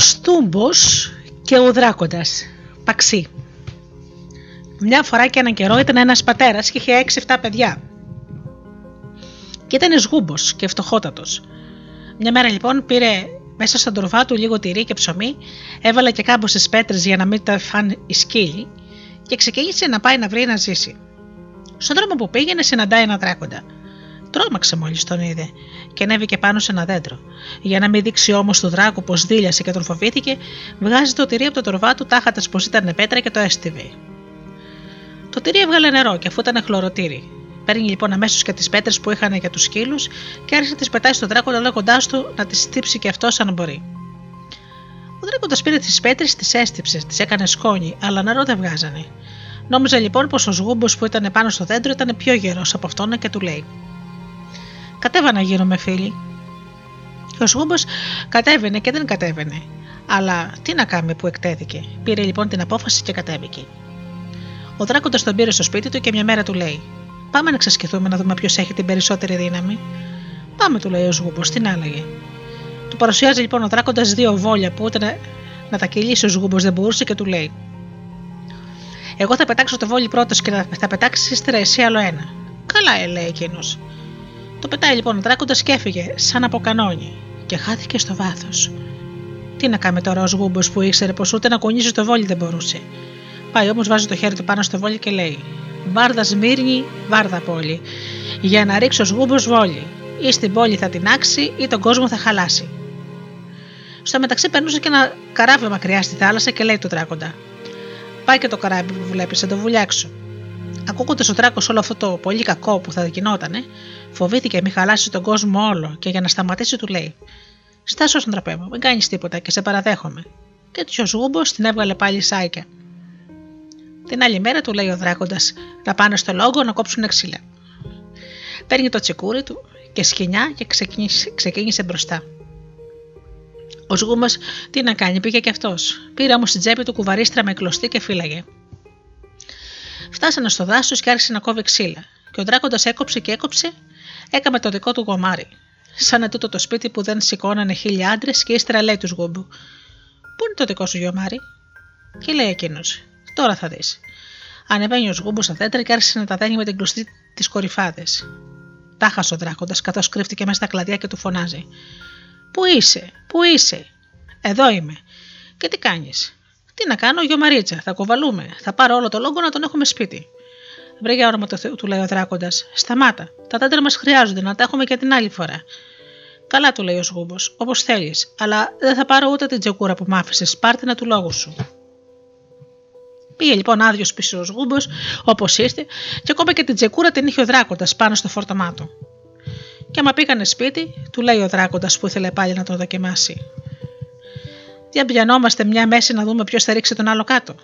Ο Στούμπος και ο Δράκοντας. Παξί. Μια φορά και έναν καιρό ήταν ένας πατέρας και είχε 6-7 παιδιά. Και ήταν σγούμπος και φτωχότατος. Μια μέρα λοιπόν πήρε μέσα στον τροφά του λίγο τυρί και ψωμί, έβαλε και κάμποσε πέτρες για να μην τα φαν οι σκύλοι και ξεκίνησε να πάει να βρει να ζήσει. Στον δρόμο που πήγαινε συναντάει ένα δράκοντα. Τρόμαξε μόλις τον είδε και ανέβηκε πάνω σε ένα δέντρο. Για να μην δείξει όμως του δράκου πως δίλιασε και τον φοβήθηκε, βγάζει το τυρί από το τροβά του τάχατας πως ήταν πέτρα και το έστειβε. Το τυρί έβγαλε νερό και αφού ήταν χλωροτήρι. Παίρνει λοιπόν αμέσως και τις πέτρες που είχαν για τους σκύλους και άρχισε να τις πετάει στον δράκοντα λέγοντάς του να τις στύψει και αυτός αν μπορεί. Ο δράκοντας πήρε τις πέτρες, τις έστυψε, τις έκανε σκόνη, αλλά νερό δεν βγάζανε. Νόμιζε λοιπόν πως ο σγούμπος που ήταν πάνω στο δέντρο ήταν πιο γερός από αυτόν και του λέει: Κατέβα να γίνουμε φίλοι. Και ο Σγούμπος κατέβαινε και δεν κατέβαινε. Αλλά τι να κάνει που εκτέθηκε. Πήρε λοιπόν την απόφαση και κατέβηκε. Ο Δράκοντας τον πήρε στο σπίτι του και μια μέρα του λέει: Πάμε να ξεσκηθούμε να δούμε ποιος έχει την περισσότερη δύναμη. Πάμε, του λέει ο Σγούμπος, την άλλαγε. Του παρουσιάζει λοιπόν ο Δράκοντας δύο βόλια που ούτε να, να τα κυλήσει ο Σγούμπος δεν μπορούσε και του λέει: Εγώ θα πετάξω το βόλι πρώτος και θα πετάξεις ύστερα εσύ άλλο ένα. Καλά, ε, λέει εκείνος. Το πετάει λοιπόν ο Δράκοντα και έφυγε, σαν από κανόνι, και χάθηκε στο βάθος. Τι να κάνει τώρα ο Σγούμπο που ήξερε πως ούτε να κουνήσει το βόλι δεν μπορούσε. Πάει όμως, βάζει το χέρι του πάνω στο βόλι και λέει: Βάρδα Σμύρνη, βάρδα πόλη. Για να ρίξω σγούμπο βόλι. Ή στην πόλη θα την άξει ή τον κόσμο θα χαλάσει. Στο μεταξύ περνούσε και ένα καράβι μακριά στη θάλασσα και λέει του Δράκοντα: Πάει και το καράβι που βλέπεις, θα το βουλιάξω. Ακούγοντας ο Δράκο όλο αυτό το πολύ κακό που θα γινότανε, φοβήθηκε μη χαλάσει τον κόσμο όλο και για να σταματήσει του λέει: Στάσου στον τραπέζι, μην κάνεις τίποτα και σε παραδέχομαι. Και ο Ζούμπος την έβγαλε πάλι σάικια. Την άλλη μέρα του λέει ο Δράκοντας να πάνε στο λόγο να κόψουν ξύλα. Παίρνει το τσεκούρι του και σκηνιά και ξεκίνησε, ξεκίνησε μπροστά. Ο Σγούμα τι να κάνει, πήγε και αυτός. Πήρε όμως στην τσέπη του κουβαρίστρα με κλωστή και φύλαγε. Φτάσανε στο δάσος και άρχισε να κόβει ξύλα. Και ο Δράκοντα έκοψε και έκοψε, έκαμε το δικό του γομάρι. Σαν τούτο το σπίτι που δεν σηκώνανε χίλια άντρες και ύστερα λέει τους Σγούμπου. Πού είναι το δικό σου γομάρι, και λέει εκείνος. Τώρα θα δεις. Ανεβαίνει ο Σγούμπο στα δέντρα και άρχισε να τα δένει με την κλωστή της κορυφάδες. Τάχασε ο δράκοντα καθώς κρύφτηκε μέσα στα κλαδιά και του φωνάζει. Πού είσαι, πού είσαι, Εδώ είμαι. Και τι κάνεις; Τι να κάνω, γιο Μαρίτσα, θα κοβαλούμε. Θα πάρω όλο το λόγο να τον έχουμε σπίτι. Βρε για όνομα του Θεού, του λέει ο δράκοντας. Σταμάτα. Τα δέντρα μας χρειάζονται να τα έχουμε και την άλλη φορά. Καλά, του λέει ο Σγούμπος, όπως θέλεις, αλλά δεν θα πάρω ούτε την τζεκούρα που μ' άφησες. Πάρτε να του λόγου σου. Πήγε λοιπόν άδειος πίσω ο Γούμπο, όπως ήρθε, και ακόμα και την τσεκούρα την είχε ο δράκοντας πάνω στο φόρτωμά του. Και άμα πήγανε σπίτι, του λέει ο δράκοντας που ήθελε πάλι να τον δοκιμάσει. Διαμπιανόμαστε μια μέση να δούμε ποιος θα ρίξει τον άλλο κάτω.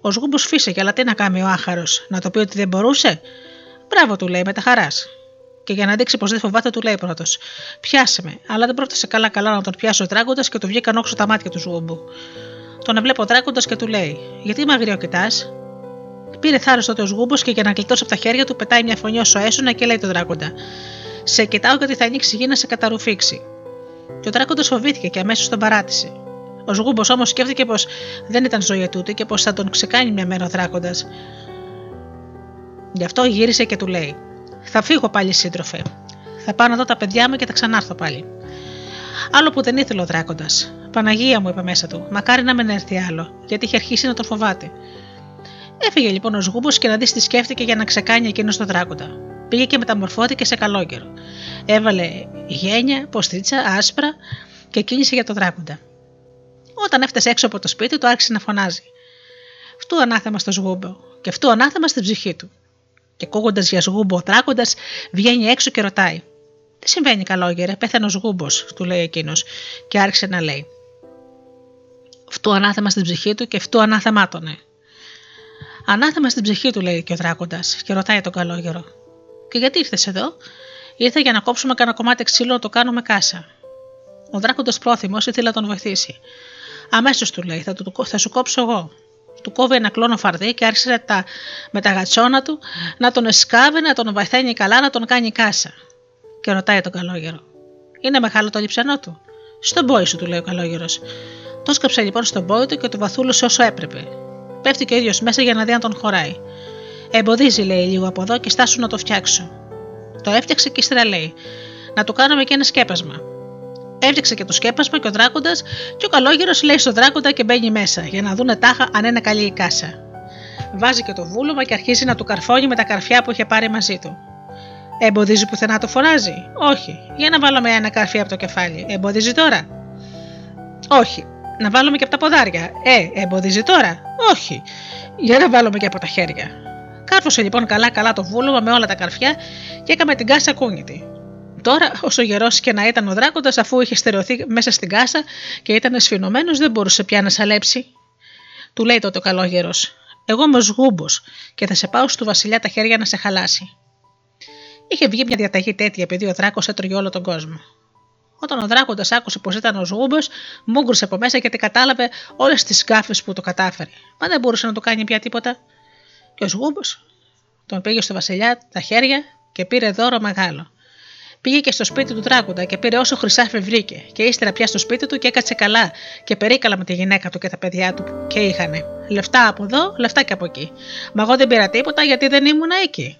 Ο Σγούμπος φύσεκε, αλλά τι να κάνει ο άχαρος, να το πει ότι δεν μπορούσε; Μπράβο, του λέει με τα χαράς. Και για να δείξει πως δεν φοβάται, του λέει πρώτος: Πιάσε με, αλλά δεν πρόφτασε καλά-καλά να τον πιάσει ο τράγοντα και του βγήκαν όξω τα μάτια του Σγούμπου. Τον βλέπω τράκοντα και του λέει: Γιατί με αγριό κοιτάς; Πήρε θάρρος τότε ο Σγούμπος και για να γλιτώσει από τα χέρια του πετάει μια φωνή όσο έσουνα και λέει τον Δράκοντα: Σε κοιτάω γιατί θα ανοίξει η γη να σε καταρουφήξει. Και ο Δράκοντα φοβήθηκε και αμέσως τον παράτησε. Ο Σγούμπο όμως σκέφτηκε πως δεν ήταν ζωή τούτη και πως θα τον ξεκάνει μια μέρα ο Δράκοντα. Γι' αυτό γύρισε και του λέει: Θα φύγω πάλι σύντροφε. Θα πάω να δω τα παιδιά μου και θα ξανάρθω πάλι. Άλλο που δεν ήθελε ο Δράκοντα. Παναγία μου, είπε μέσα του, μακάρι να μην έρθει άλλο, γιατί είχε αρχίσει να τον φοβάται. Έφυγε λοιπόν ο Σγούμπο και να δεις τι σκέφτηκε για να ξεκάνει εκείνος τον Δράκοντα. Πήγε και μεταμορφώθηκε σε καλόγερο. Έβαλε γένια, ποστρίτσα, άσπρα και κίνησε για τον Δράκοντα. Όταν έφτασε έξω από το σπίτι του, άρχισε να φωνάζει. Φτού ανάθεμα στο Σγούμπο και φτού ανάθεμα στην ψυχή του. Και ακούγοντα για Σγούμπο, ο Δράκοντας βγαίνει έξω και ρωτάει: Τι συμβαίνει, καλόγερε, πέθανε ο Σγούμπος, του λέει εκείνος, και άρχισε να λέει. Φτού ανάθεμα στην ψυχή του και φτού ανάθεμάτωνε. Ανάθεμα στην ψυχή του, λέει και ο δράκοντας, και ρωτάει τον καλόγερο. Και γιατί ήρθες εδώ, Ήρθε για να κόψουμε κανένα κομμάτι ξύλο να το κάνουμε κάσα. Ο δράκοντα πρόθυμος ήθελε να τον βοηθήσει. Αμέσως του λέει: θα, του, θα σου κόψω εγώ. Του κόβει ένα κλόνο φαρδί και άρχισε τα, με τα γατσόνα του να τον εσκάβει, να τον βαθαίνει καλά, να τον κάνει κάσα. Και ρωτάει τον καλόγερο: Είναι μεγάλο το λιψανό του; Στον πόη σου, του λέει ο καλόγερος. Το σκάψε λοιπόν στον πόη του και το βαθούλωσε όσο έπρεπε. Πέφτει και ο ίδιος μέσα για να δει αν τον χωράει. Εμποδίζει, λέει, λίγο από εδώ και στάσου να το φτιάξω. Το έφτιαξε και ύστερα λέει: Να του κάνουμε και ένα σκέπασμα. Έφτιαξε και το σκέπασμα και ο δράκοντας, και ο καλόγερος λέει στον δράκοντα και μπαίνει μέσα για να δούνε τάχα αν είναι καλή η κάσα. Βάζει και το βούλωμα και αρχίζει να του καρφώνει με τα καρφιά που είχε πάρει μαζί του. Εμποδίζει πουθενά το φωνάζει. Όχι. Για να βάλουμε ένα καρφί από το κεφάλι. Εμποδίζει τώρα; Όχι. Να βάλουμε και από τα ποδάρια; Ε, εμποδίζει τώρα; Όχι. Για να βάλουμε και από τα χέρια. Κάρφωσε λοιπόν καλά-καλά το βούλωμα με όλα τα καρφιά και έκαμε την κάσα κούνητη. Τώρα, όσο γερός και να ήταν ο δράκοντας, αφού είχε στερεωθεί μέσα στην κάσα και ήταν σφινωμένος, δεν μπορούσε πια να σαλέψει. Του λέει τότε ο καλόγερος: Εγώ είμαι ο Σγούμπος και θα σε πάω στου βασιλιά τα χέρια να σε χαλάσει. Είχε βγει μια διαταγή τέτοια επειδή ο δράκος έτρωγε όλο τον κόσμο. Όταν ο Δράκοντας άκουσε πως ήταν ο Ζούμπο, μούγκρουσε από μέσα γιατί κατάλαβε όλες τις γκάφες που το κατάφερε. Μα δεν μπορούσε να το κάνει πια τίποτα. Και ο Ζούμπο τον πήγε στο Βασιλιά τα χέρια και πήρε δώρο μεγάλο. Πήγε και στο σπίτι του Δράκοντα και πήρε όσο χρυσάφι βρήκε. Και ύστερα πια στο σπίτι του και έκατσε καλά και περίκαλα με τη γυναίκα του και τα παιδιά του και είχανε. Λεφτά από εδώ, λεφτά και από εκεί. Μα εγώ δεν πήρα τίποτα γιατί δεν ήμουν εκεί.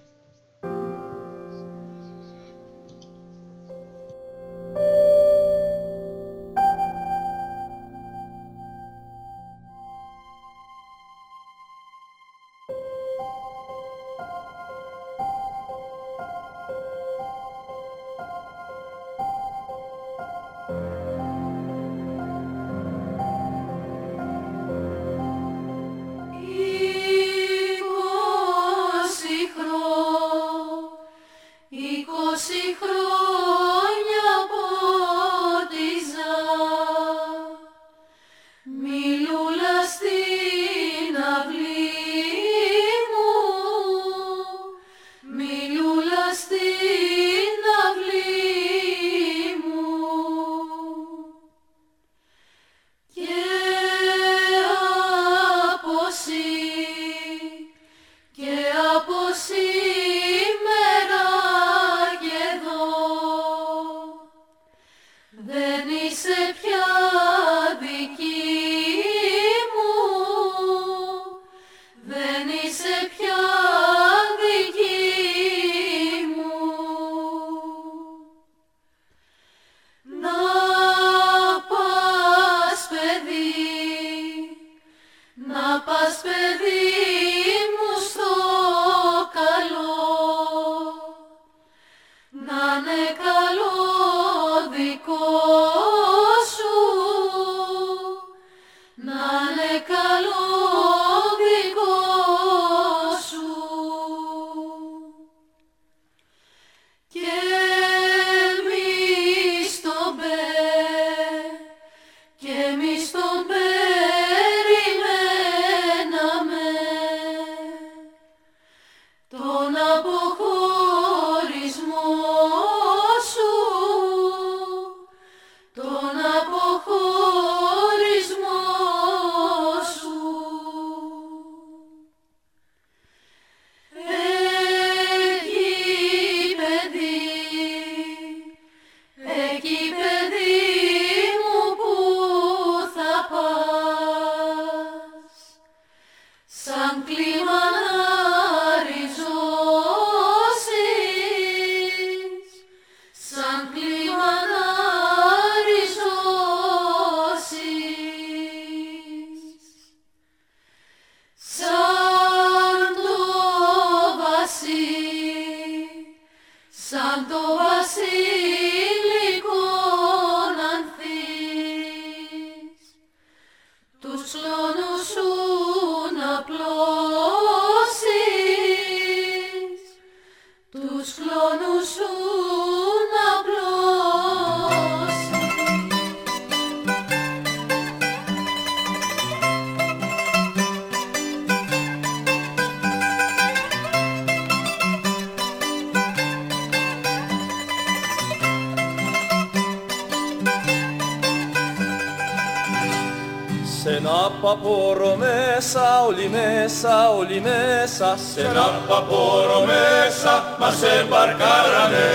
Μέσα σε ένα παπόρο μέσα μας εμπαρκάρανε.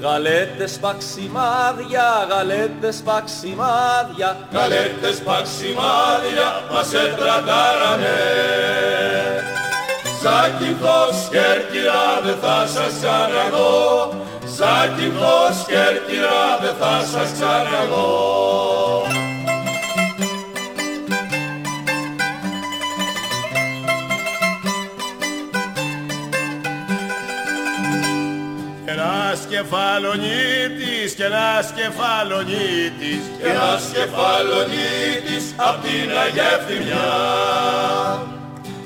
Γαλέτες παξιμάδια, γαλέτες παξιμάδια Γαλέτες παξιμάδια μας ετρατάρανε Σαν κυφός Κέρκυρα δεν θα σας ξαναδώ Σαν κυφός Κέρκυρα δεν θα σας ξαναδώ κεφαλονίτης και ένας κεφαλονίτης και ένας κεφαλονίτης απ' την Αγεύθυμιά.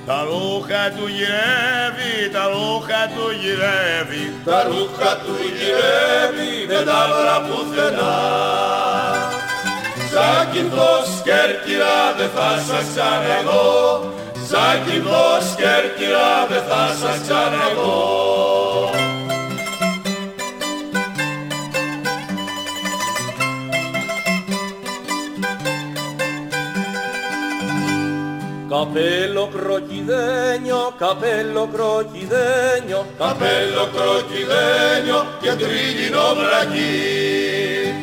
Τα ρούχα του γυρεύει, τα ρούχα του γυρεύει, τα ρούχα του γυρεύει, δεν τα βρά πουθενά. Σαν κυβός Κέρκυρα δεν θα σας ξαναγώ, σαν κυβός Κέρκυρα δεν θα σας ξαναγώ. Καπέλο κροκιδένιο, καπέλο κροκιδένιο, καπέλο κροκιδένιο και τρίγινο βραγί.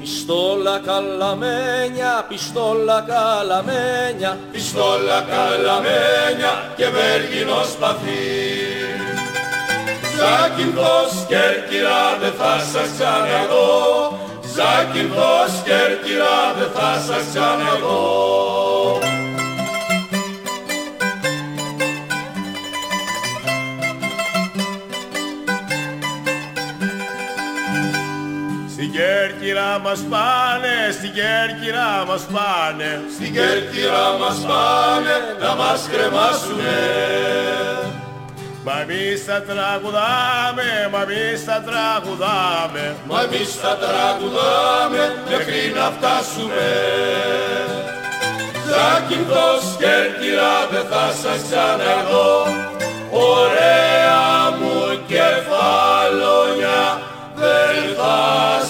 Πιστόλα καλαμένια, πιστόλα καλαμένια, πιστόλα καλαμένια και βέργινο σπαθί. Ζάκυνθος Κέρκυρα δεν θα σας ξαναδώ, Ζάκυνθος Κέρκυρα δεν θα σας ξαναδώ. Κέρκυρα μας πάνε, στην Κέρκυρα μας πάνε, στην Κέρκυρα μας πάνε να μας κρεμάσουνε. Μα εμείς θα τραγουδάμε, μα εμείς θα τραγουδάμε, μα εμείς θα τραγουδάμε μέχρι να φτάσουμε. Ζάκυνθος Κέρκυρα δεν θα σας ξαναδώ, ωραία μου κεφαλόνια δεν θα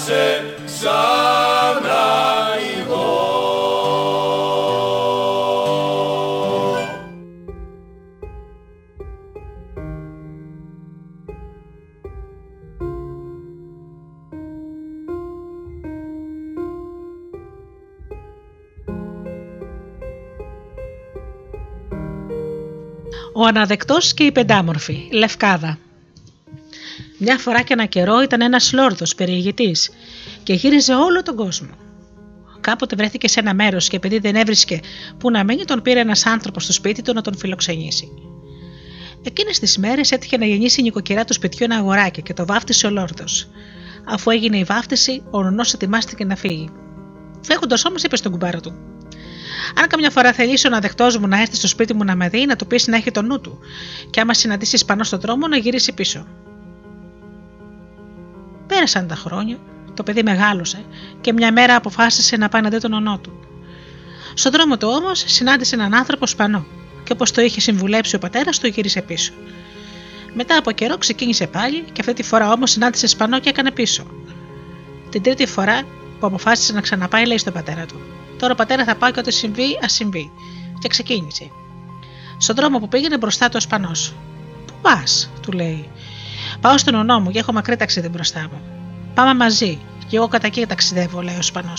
Ο αναδεκτός και η πεντάμορφη, Λευκάδα. Μια φορά και ένα καιρό ήταν ένας λόρδος περιηγητής και γύριζε όλο τον κόσμο. Κάποτε βρέθηκε σε ένα μέρος και επειδή δεν έβρισκε που να μείνει, τον πήρε ένας άνθρωπος στο σπίτι του να τον φιλοξενήσει. Εκείνες τις μέρες έτυχε να γεννήσει η νοικοκυρά του σπιτιού ένα αγοράκι και το βάφτισε ο Λόρδος. Αφού έγινε η βάφτιση, ο νονός ετοιμάστηκε να φύγει. Φεύγοντας όμως, είπε στον κουμπάρο του: Αν καμιά φορά θελήσει ο αναδεκτό μου να έρθει στο σπίτι μου να με δει, να του πει να έχει το νου του, και άμα συναντήσεις πάνω στον δρόμο, να γυρίσει πίσω. Πέρασαν τα χρόνια, το παιδί μεγάλωσε και μια μέρα αποφάσισε να πάει να δει τον ονό του. Στον δρόμο του όμως συνάντησε έναν άνθρωπο σπανό και όπως το είχε συμβουλέψει ο πατέρας του, γύρισε πίσω. Μετά από καιρό ξεκίνησε πάλι και αυτή τη φορά όμως συνάντησε σπανό και έκανε πίσω. Την τρίτη φορά που αποφάσισε να ξαναπάει, λέει στον πατέρα του: Τώρα πατέρας θα πάω και ό,τι συμβεί, ας συμβεί. Και ξεκίνησε. Στον δρόμο που πήγαινε μπροστά του ο Σπανό. Πού πας, του λέει. Πάω στον ονό μου και έχω μακρύ ταξίδι μπροστά μου. Πάμε μαζί. Και εγώ κατά εκεί ταξιδεύω, λέει ο Σπανό.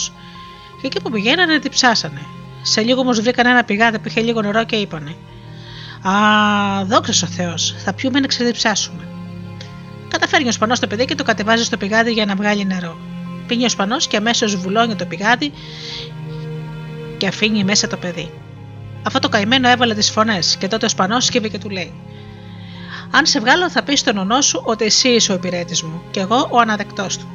Και εκεί που πηγαίνανε, τι ψάσανε. Σε λίγο όμως βρήκαν ένα πηγάδι που είχε λίγο νερό και είπανε: Α, δόξα ο Θεός, θα πιούμε να ξεδιψάσουμε. Καταφέρνει ο Σπανό το παιδί και το κατεβάζει στο πηγάδι για να βγάλει νερό. Πίνει ο Σπανό και αμέσως βουλώνει το πηγάδι και αφήνει μέσα το παιδί. Αυτό το καημένο έβαλε τις φωνές και τότε ο Σπανός σκύβει και του λέει: αν σε βγάλω, θα πεις στον ονό σου ότι εσύ είσαι ο υπηρέτης μου και εγώ ο αναδεκτός του.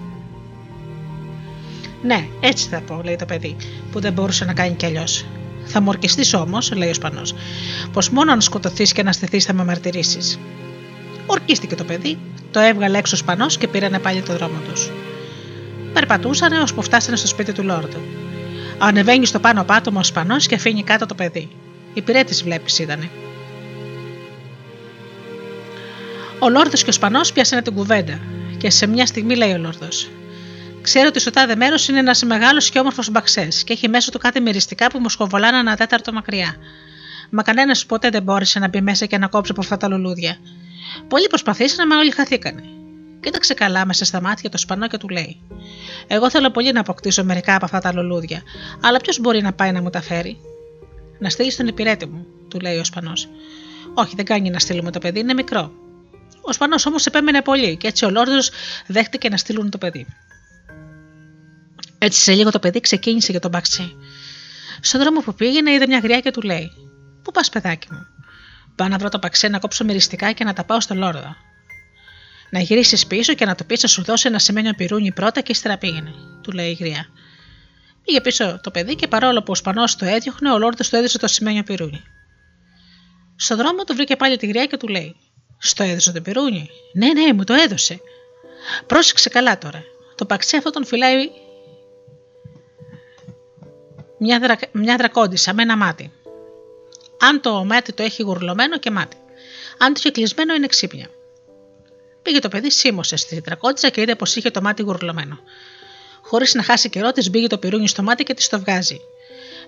Ναι, έτσι θα πω, λέει το παιδί, που δεν μπορούσε να κάνει κι αλλιώς. Θα μου ορκιστείς όμως, λέει ο Σπανός, πως μόνο αν σκοτωθείς και να στηθεί θα με μαρτυρήσεις. Ορκίστηκε το παιδί, το έβγαλε έξω ο Σπανός και πήρανε πάλι το δρόμο τους. Περπατούσαν έω που φτάσανε στο σπίτι του Λόρδου. Ανεβαίνει στο πάνω πάτωμα ο Σπανός και αφήνει κάτω το παιδί. Υπηρέτη βλέπεις ήτανε. Ο Λόρδος και ο Σπανός πιάσανε την κουβέντα και σε μια στιγμή λέει ο Λόρδος: Ξέρω ότι στο τάδε μέρος είναι ένας μεγάλος και όμορφος μπαξές και έχει μέσα του κάτι μυριστικά που μου σκοβολάνε ένα τέταρτο μακριά. Μα κανένας ποτέ δεν μπόρεσε να μπει μέσα και να κόψει από αυτά τα λουλούδια. Πολλοί προσπαθήσαν, μα όλοι χαθήκανε. Κοίταξε καλά μέσα στα μάτια το σπανό και του λέει: Εγώ θέλω πολύ να αποκτήσω μερικά από αυτά τα λουλούδια, αλλά ποιος μπορεί να πάει να μου τα φέρει; Να στείλεις τον υπηρέτη μου, του λέει ο σπανός. Όχι, δεν κάνει να στείλουμε το παιδί, είναι μικρό. Ο Σπανός όμως επέμενε πολύ και έτσι ο Λόρδος δέχτηκε να στείλουν το παιδί. Έτσι σε λίγο το παιδί ξεκίνησε για τον μπαξί. Στον δρόμο που πήγαινε είδε μια γριά και του λέει: Πού πας, παιδάκι μου; Πάω να βρω το παξέ να κόψω μυριστικά και να τα πάω στο Λόρδο. Να γυρίσεις πίσω και να το πεις να σου δώσει ένα σημαίνιο πυρούνι πρώτα και ύστερα πήγαινε, του λέει η γριά. Πήγε πίσω το παιδί και παρόλο που ο Σπανός το έδιωχνε, ο Λόρδος του έδωσε το σημαίνιο πυρούνι. Στον δρόμο του βρήκε πάλι τη γριά και του λέει: στο έδωσε το πυρούνι; Ναι, ναι, μου το έδωσε. Πρόσεξε καλά τώρα. Το παξί αυτό τον φυλάει μια, δρα... μια δρακόντισα με ένα μάτι. Αν το μάτι το έχει γουρλωμένο και μάτι. Αν το έχει κλεισμένο είναι ξύπνια. Πήγε το παιδί, σίμωσε στη δρακόντισα και είδε πως είχε το μάτι γουρλωμένο. Χωρίς να χάσει καιρό, της μπήκε το πυρούνι στο μάτι και της το βγάζει.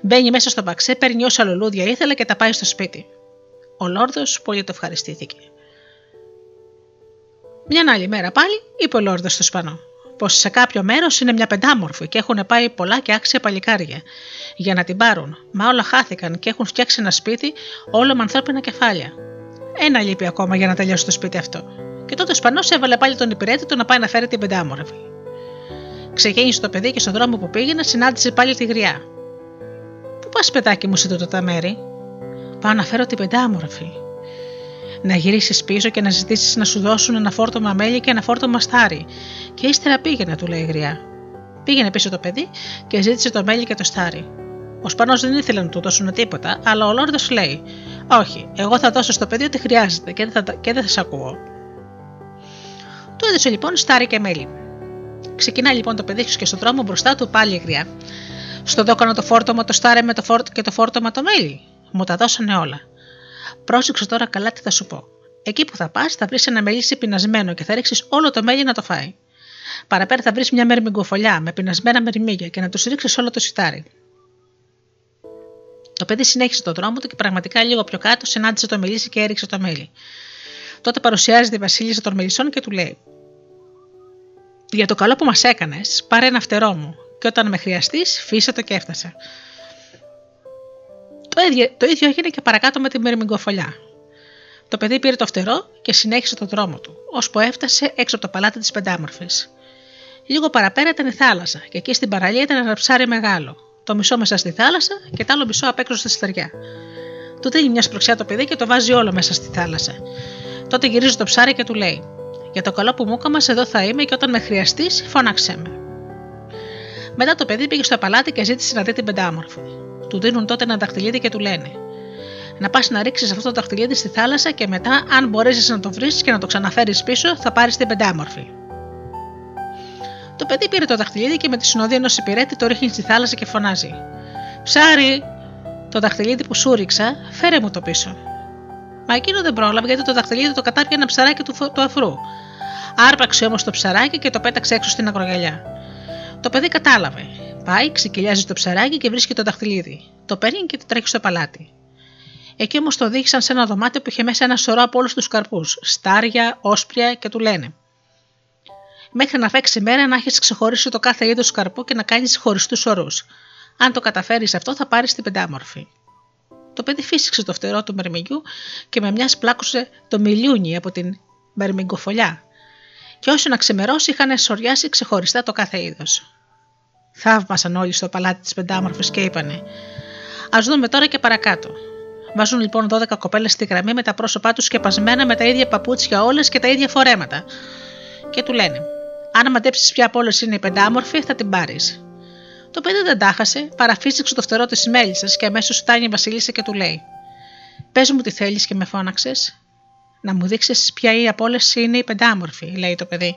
Μπαίνει μέσα στο παξέ, παίρνει όσα λουλούδια ήθελε και τα πάει στο σπίτι. Ο Λόρδος πολύ το ευχαριστήθηκε. Μια άλλη μέρα πάλι είπε ο Λόρδος στο Σπανό πως σε κάποιο μέρος είναι μια πεντάμορφη και έχουν πάει πολλά και άξια παλικάρια για να την πάρουν. Μα όλα χάθηκαν και έχουν φτιάξει ένα σπίτι όλο με ανθρώπινα κεφάλια. Ένα λείπει ακόμα για να τελειώσει το σπίτι αυτό. Και τότε ο Σπανό έβαλε πάλι τον υπηρέτη του να πάει να φέρει την πεντάμορφη. Ξεκίνησε το παιδί και στον δρόμο που πήγαινε συνάντησε πάλι τη γριά. Πού πας, παιδάκι μου, σε τούτο τα μέρη; Πάω να φέρω την πεντάμορφη. Να γυρίσεις πίσω και να ζητήσεις να σου δώσουν ένα φόρτωμα μέλι και ένα φόρτωμα στάρι. Και ύστερα πήγαινε, του λέει η γριά. Πήγαινε πίσω το παιδί και ζήτησε το μέλι και το στάρι. Ο Σπανό δεν ήθελε να του δώσουν τίποτα, αλλά ο Λόρδος λέει: Όχι, εγώ θα δώσω στο παιδί ό,τι χρειάζεται και δεν θα, και δεν θα σε ακούω. Του έδωσε λοιπόν στάρι και μέλι. Ξεκινάει λοιπόν το παιδί και στον δρόμο μπροστά του πάλι η γριά. Στο δόκανο το φόρτωμα το στάρι με το φόρτ και το φόρτωμα το μέλι. Μου τα δώσανε όλα. Πρόσεξε τώρα καλά τι θα σου πω. Εκεί που θα πας θα βρεις ένα μελίσι πεινασμένο και θα ρίξεις όλο το μέλι να το φάει. Παραπέρα θα βρεις μια μερμηγκοφολιά με πεινασμένα μερμήγια και να τους ρίξεις όλο το σιτάρι. Το παιδί συνέχισε τον δρόμο του και πραγματικά λίγο πιο κάτω συνάντησε το μελίσι και έριξε το μέλι. Τότε παρουσιάζεται η Βασίλισσα των Μελισσών και του λέει: Για το καλό που μας έκανες, πάρε ένα φτερό μου, και όταν με χρειαστείς, φύσε το και έφτασε. Το ίδιο, το ίδιο έγινε και παρακάτω με τη μερμηγκοφολιά. Το παιδί πήρε το φτερό και συνέχισε τον δρόμο του, ώσπου έφτασε έξω από το παλάτι της Πεντάμορφης. Λίγο παραπέρα ήταν η θάλασσα και εκεί στην παραλία ήταν ένα ψάρι μεγάλο, το μισό μέσα στη θάλασσα και το άλλο μισό απ' έξω στη στεριά. Του δίνει μια σπροξιά το παιδί και το βάζει όλο μέσα στη θάλασσα. Τότε γυρίζει το ψάρι και του λέει: Για το καλό που μου έκανα, εδώ θα είμαι και όταν με χρειαστείς, φώναξε με. Μετά το παιδί πήγε στο παλάτι και ζήτησε να δει την πεντάμορφη. Του δίνουν τότε ένα δαχτυλίδι και του λένε: Να πας να ρίξεις αυτό το δαχτυλίδι στη θάλασσα και μετά, αν μπορέσεις να το βρεις και να το ξαναφέρεις πίσω, θα πάρεις την πεντάμορφη. Το παιδί πήρε το δαχτυλίδι και με τη συνοδεία ενός υπηρέτη το ρίχνει στη θάλασσα και φωνάζει: Ψάρι, το δαχτυλίδι που σου ρίξα, φέρε μου το πίσω. Μα εκείνο δεν πρόλαβε γιατί το δαχτυλίδι το κατάπιε ένα ψαράκι του, του αφρού. Άρπαξε όμως το ψαράκι και το πέταξε έξω στην ακρογιαλιά. Το παιδί κατάλαβε. Πάει, ξεκυλιάζει το ψαράκι και βρίσκει το δαχτυλίδι. Το παίρνει και το τρέχει στο παλάτι. Εκεί όμως το οδήγησαν σε ένα δωμάτιο που είχε μέσα ένα σωρό από όλους τους καρπούς, στάρια, όσπρια και του λένε: Μέχρι να φέξει μέρα να έχεις ξεχωρίσει το κάθε είδος καρπού και να κάνεις χωριστούς ορούς. Αν το καταφέρεις αυτό, θα πάρεις την πεντάμορφη. Το παιδί φύσηξε το φτερό του μερμηγιού και με μιας πλάκωσε το μιλιούνι από την μερμηγκοφολιά. Και όσο να ξεμερώσει, είχαν σοριάσει ξεχωριστά το κάθε είδος. Θαύμασαν όλοι στο παλάτι της πεντάμορφης και είπανε: Α δούμε τώρα και παρακάτω. Βάζουν λοιπόν 12 κοπέλες στη γραμμή με τα πρόσωπά τους σκεπασμένα με τα ίδια παπούτσια όλες και τα ίδια φορέματα. Και του λένε: Αν μαντέψεις ποια από όλες είναι η πεντάμορφη, θα την πάρεις. Το παιδί δεν τάχασε, παραφύσηξε το φτερό της μέλισσας και αμέσως φτάνει η Βασίλισσα και του λέει: Πες μου τι θέλεις και με φώναξες. Να μου δείξεις ποια ή από όλε είναι η πεντάμορφη, λέει το παιδί.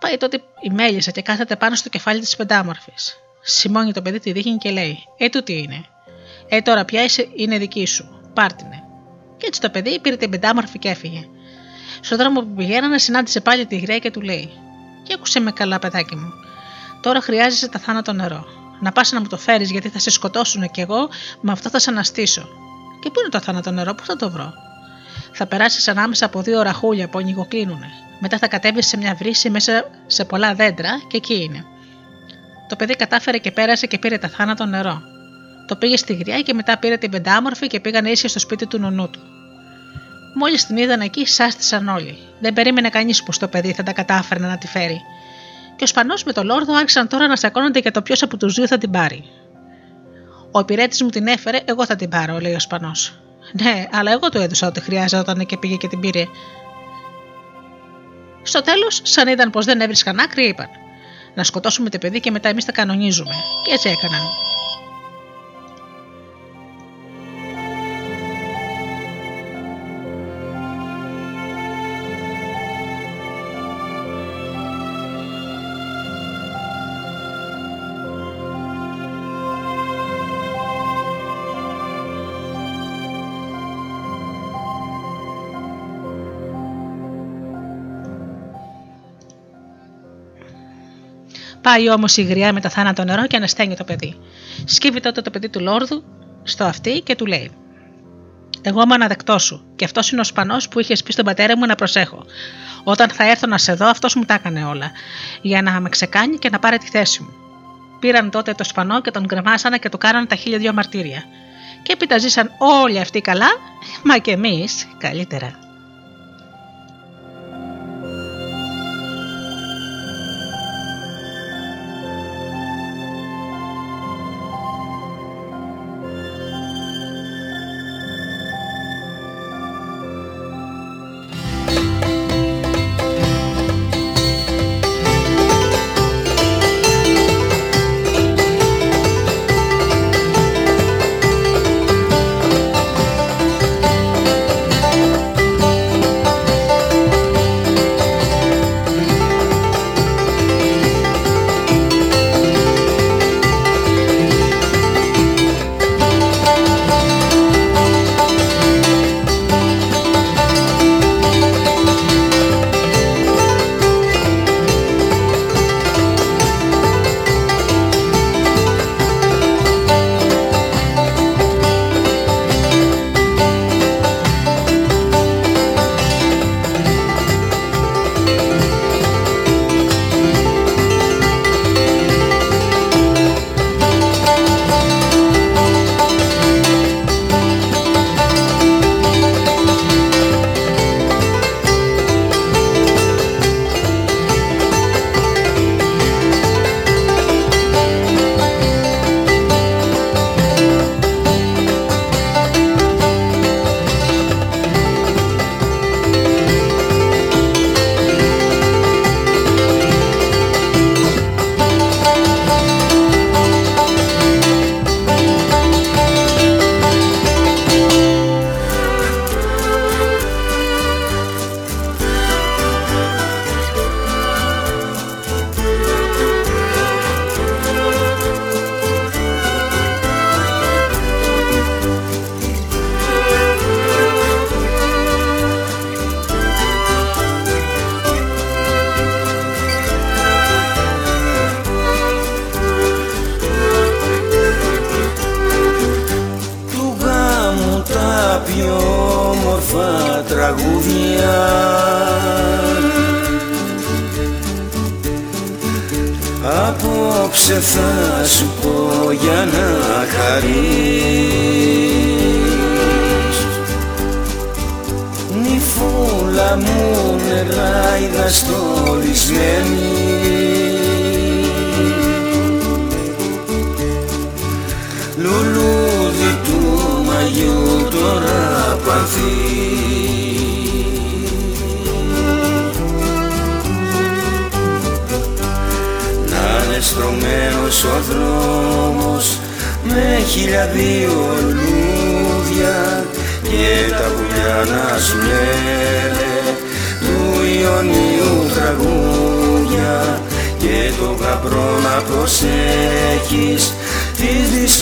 Πάει τότε η μέλισσα και κάθεται πάνω στο κεφάλι της πεντάμορφης. Σημώνει το παιδί τη δείχνει και λέει: Ε, τι είναι. Ε, τώρα πια είναι δική σου. Πάρτινε. Και έτσι το παιδί πήρε την πεντάμορφη και έφυγε. Στον δρόμο που πηγαίνανε συνάντησε πάλι τη γραία και του λέει: Και άκουσε με καλά, παιδάκι μου. Τώρα χρειάζεσαι τα θάνατο νερό. Να πας να μου το φέρεις γιατί θα σε σκοτώσουν κι εγώ, με αυτό θα σε αναστήσω. Και πού είναι το θάνατο νερό, πού θα το βρω; Θα περάσεις ανάμεσα από δύο ραχούλια που ανοιγοκλίνουνε. Μετά θα κατέβεις σε μια βρύση μέσα σε πολλά δέντρα και εκεί είναι. Το παιδί κατάφερε και πέρασε και πήρε τα θάνατο νερό. Το πήγε στη γριά και μετά πήρε την πεντάμορφη και πήγαν ίσια στο σπίτι του νονού του. Μόλις την είδαν εκεί, σάστησαν όλοι. Δεν περίμενε κανείς πως το παιδί θα τα κατάφερνε να τη φέρει και ο Σπανό με τον Λόρδο άρχισαν τώρα να σακώνονται για το ποιος από τους δύο θα την πάρει. Ο υπηρέτης μου την έφερε, εγώ θα την πάρω, λέει ο Σπανό. Ναι, αλλά εγώ του έδωσα ό,τι χρειάζεται και πήγε και την πήρε. Στο τέλος, σαν είδαν πως δεν έβρισκαν άκρη, είπαν: Να σκοτώσουμε το παιδί και μετά εμείς τα κανονίζουμε. Και έτσι έκαναν. Πάει όμως η γριά με τα θάνατο νερό και ανασταίνει το παιδί. Σκύβει τότε το παιδί του Λόρδου στο αυτί και του λέει: Εγώ είμαι αναδεκτός σου, και αυτός είναι ο σπανός που είχες πει στον πατέρα μου να προσέχω. Όταν θα έρθω να σε δω, αυτός μου τα έκανε όλα, για να με ξεκάνει και να πάρει τη θέση μου. Πήραν τότε το σπανό και τον κρεμάσανε και του κάνανε τα χίλια δυο μαρτύρια. Και έπειτα ζήσαν όλοι αυτοί καλά, μα και εμείς καλύτερα.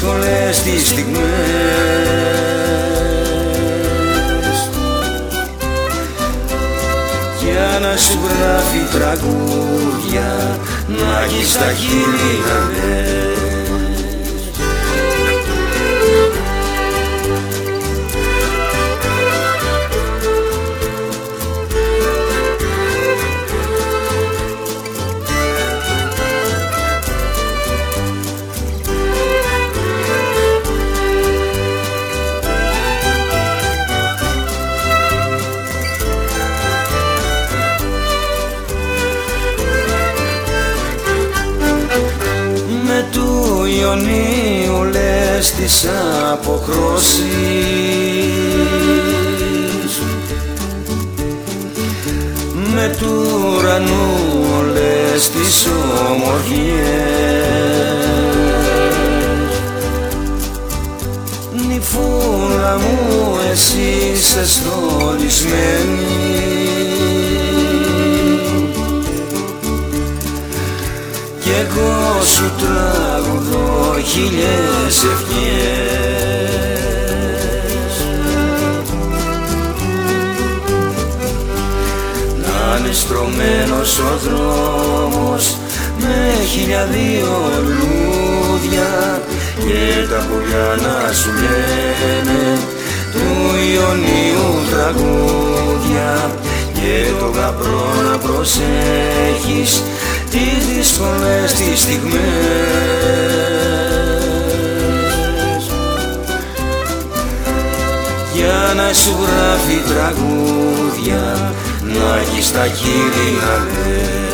δύσκολες τις στιγμές. Για να σου γράφει τραγούδια να έχεις τα χείλη να Οι λες τις αποχρώσεις με του ουρανού όλες τις ομορφιές. Νυφούλα μου εσύ είσαι στολισμένη Εγώ σου τραγουδώ χιλιές ευχές. Να είναι στρωμένος ο δρόμος με χιλιαδίο λουλούδια και τα πουλιά να σου λένε του Ιωνίου τραγούδια και το γαμπρό να προσέχεις τις δύσκολες τις στιγμές. Για να σου γράφει τραγούδια να έχεις τα χείλη να λες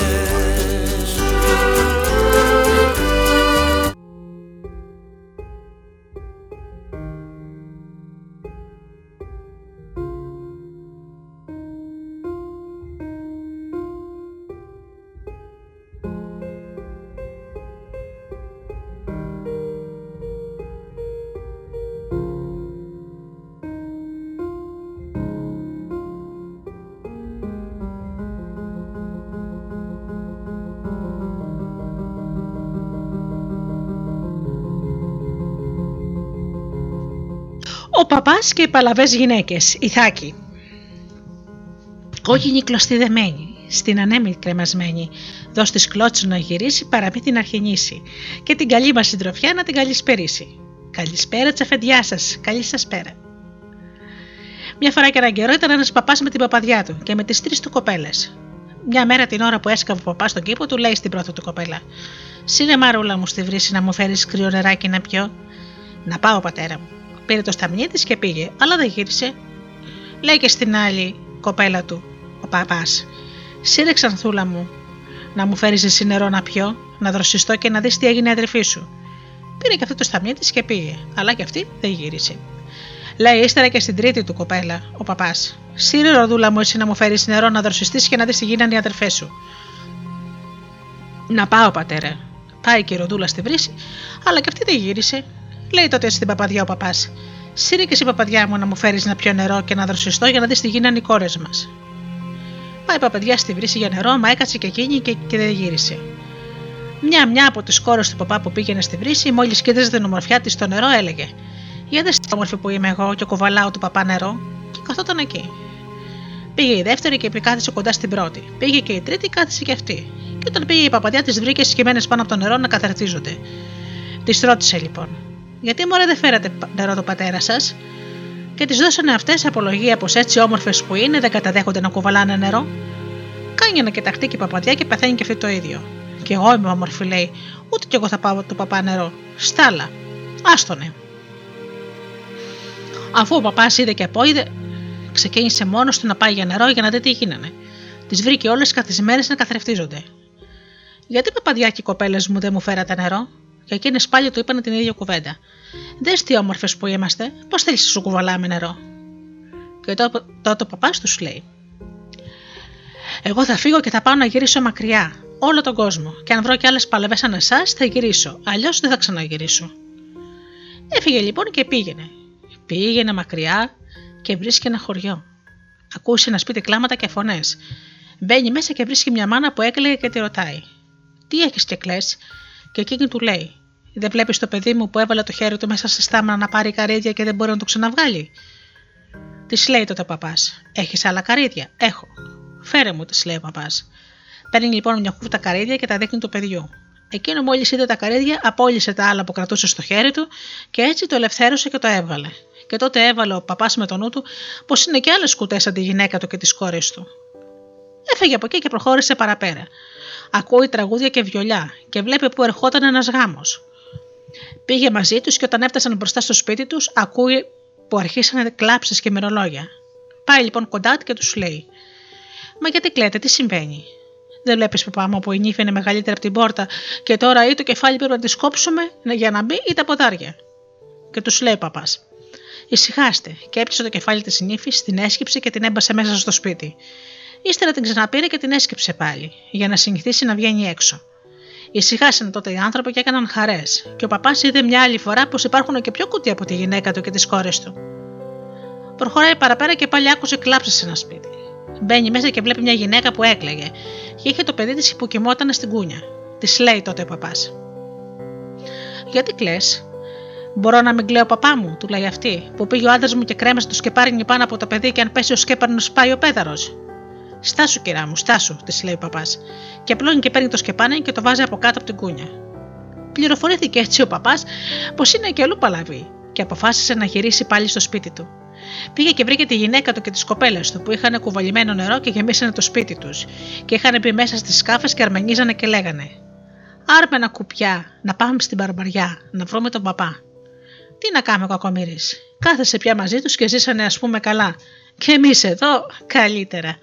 Ο παπάς και οι παλαβές γυναίκες, η Θάκη. Κόκκινη κλωστή δεμένη, στην ανέμη κρεμασμένη, δώσ' της κλώτσου να γυρίσει παρά μην την αρχενήσει και την καλή μας συντροφιά να την καλησπερίσει. Καλησπέρα τσαφεντιά σας, καλή σας πέρα. Μια φορά και έναν καιρό ήταν ένας παπάς με την παπαδιά του και με τις τρεις του κοπέλες. Μια μέρα την ώρα που έσκαβε ο παπάς στον κήπο του, λέει στην πρώτη του κοπέλα: Σύνε μαρούλα μου στη βρύση να μου φέρεις κρύο νεράκι να πιω. Να πάω, πατέρα μου. Πήρε το σταμνί της και πήγε, αλλά δεν γύρισε. Λέει και στην άλλη κοπέλα του, ο παπάς: Σύρε ξανθούλα μου, να μου φέρεις εσύ νερό να πιω, να δροσιστώ και να δεις τι έγινε η αδερφή σου. Πήρε και αυτό το σταμνί της και πήγε, αλλά και αυτή δεν γύρισε. Λέει ύστερα και στην τρίτη του κοπέλα, ο παπάς: Σύρε ροδούλα μου, εσύ να μου φέρεις νερό να δροσιστείς και να δεις τι γίνανε οι αδερφές σου. Να πάω, πατέρα. Πάει και η ροδούλα στη βρύση, αλλά και αυτή δεν γύρισε. Λέει τότε στην παπαδιά ο παπάς: Σύρε και εσύ, παπαδιά μου, να μου φέρεις να πιω νερό και να δροσιστώ για να δεις τι γίνανε οι κόρες μας. Πάει η παπαδιά στη βρύση για νερό, μα έκατσε και εκείνη και, και δεν γύρισε. Μια-μια από τις κόρες του παπά που πήγαινε στη βρύση, μόλις κοίταζε την ομορφιά της στο νερό, έλεγε: Για δες όμορφη που είμαι εγώ και κουβαλάω του παπά νερό, και καθόταν εκεί. Πήγε η δεύτερη και κάθισε κοντά στην πρώτη. Πήγε και η τρίτη, κάθισε και αυτή. Και όταν πήγε η παπαδιά τη βρήκε σκημένε πάνω από το νερό να καθαρτίζονται. Της ρώτησε λοιπόν: γιατί μωρέ δεν φέρατε νερό το πατέρα σας, και της δώσανε αυτές απολογία πως έτσι όμορφες που είναι δεν καταδέχονται να κουβαλάνε νερό. Κάνει ένα κοιταχτή και η παπαδιά και παθαίνει και αυτή το ίδιο. Και εγώ είμαι όμορφη, λέει, ούτε κι εγώ θα πάω το παπά νερό. Στάλα. Άστονε. Αφού ο παπάς είδε και απόειδε, ξεκίνησε μόνος του να πάει για νερό για να δει τι γίνανε. Τις βρήκε όλες καθισμένε να καθρεφτίζονται. Γιατί παπαδιά και οι κοπέλες μου δεν μου φέρατε νερό, και εκείνες πάλι του είπαν την ίδια κουβέντα. Δες τι όμορφες που είμαστε, πώς θέλεις να σου κουβαλάμε νερό. Και τότε ο παπάς τους λέει: Εγώ θα φύγω και θα πάω να γυρίσω μακριά, όλο τον κόσμο. Και αν βρω κι άλλες παλαβέ σαν εσάς, θα γυρίσω. Αλλιώς δεν θα ξαναγυρίσω. Έφυγε λοιπόν και πήγαινε. Πήγαινε μακριά και βρίσκει ένα χωριό. Ακούσει να σπίτι κλάματα και φωνές. Μπαίνει μέσα και βρίσκει μια μάνα που έκλαιγε και τη ρωτάει: Τι έχεις και κλαις, και εκείνη του λέει: Δεν βλέπεις το παιδί μου που έβαλε το χέρι του μέσα στη στάμνα να πάρει καρύδια και δεν μπορεί να το ξαναβγάλει; Της λέει τότε ο παπάς: Έχεις άλλα καρύδια; Έχω. Φέρε μου, της λέει ο παπάς. Παίρνει λοιπόν μια κούφτα καρύδια και τα δείχνει του παιδιού. Εκείνο μόλις είδε τα καρύδια, απόλυσε τα άλλα που κρατούσε στο χέρι του και έτσι το ελευθέρωσε και το έβγαλε. Και τότε έβαλε ο παπάς με το νου του πως είναι και άλλες κουτές σαν τη γυναίκα του και τις κόρες του. Έφεγε από εκεί και προχώρησε παραπέρα ακούει τραγούδια και βιολιά και βλέπει που ερχόταν ένας γάμος. Πήγε μαζί τους και όταν έφτασαν μπροστά στο σπίτι τους, ακούει που αρχίσανε κλάψεις και μυρολόγια. Πάει λοιπόν κοντά του και τους λέει: Μα γιατί κλαίτε, τι συμβαίνει; Δεν βλέπεις, παπά μου, που η νύφη είναι μεγαλύτερη από την πόρτα και τώρα ή το κεφάλι πρέπει να τη κόψουμε για να μπει ή τα ποδάρια. Και τους λέει ο παπάς: Ησυχάστε, και έπιασε το κεφάλι της νύφη, την έσκυψε και την έμπασε μέσα στο σπίτι. Ύστερα την ξαναπήρε και την έσκυψε πάλι, για να συνηθίσει να βγαίνει έξω. Ησυχάσαν τότε οι άνθρωποι και έκαναν χαρές, και ο παπάς είδε μια άλλη φορά πως υπάρχουν και πιο κουτί από τη γυναίκα του και τις κόρες του. Προχωράει παραπέρα και πάλι άκουσε κλάψεις σε ένα σπίτι. Μπαίνει μέσα και βλέπει μια γυναίκα που έκλαιγε, και είχε το παιδί της που κοιμόταν στην κούνια. Της λέει τότε ο παπάς. Γιατί κλε, Μπορώ να μην κλαίω παπά μου, του λέει αυτή, που πήγε ο άντρας μου και κρέμασε το σκεπάρινι πάνω από το παιδί και αν πέσει ο σκέπαρνος πάει ο πέδαρος. Στάσου, κυρά μου, στάσου, της λέει ο παπάς. Και απλώνει και παίρνει το σκεπάνι και το βάζει από κάτω από την κούνια. Πληροφορήθηκε έτσι ο παπάς πως είναι και αλλού παλαβή και αποφάσισε να γυρίσει πάλι στο σπίτι του. Πήγε και βρήκε τη γυναίκα του και τις κοπέλες του που είχαν κουβαλημένο νερό και γεμίσανε το σπίτι τους και είχαν μπει μέσα στις σκάφες και αρμενίζανε και λέγανε: Άρμενα κουπιά, να πάμε στην παρμπαριά, να βρούμε τον παπά. Τι να κάνουμε, κακομίρι. Κάθεσε πια μαζί τους και ζήσανε, ας πούμε, καλά. Και εμείς εδώ καλύτερα.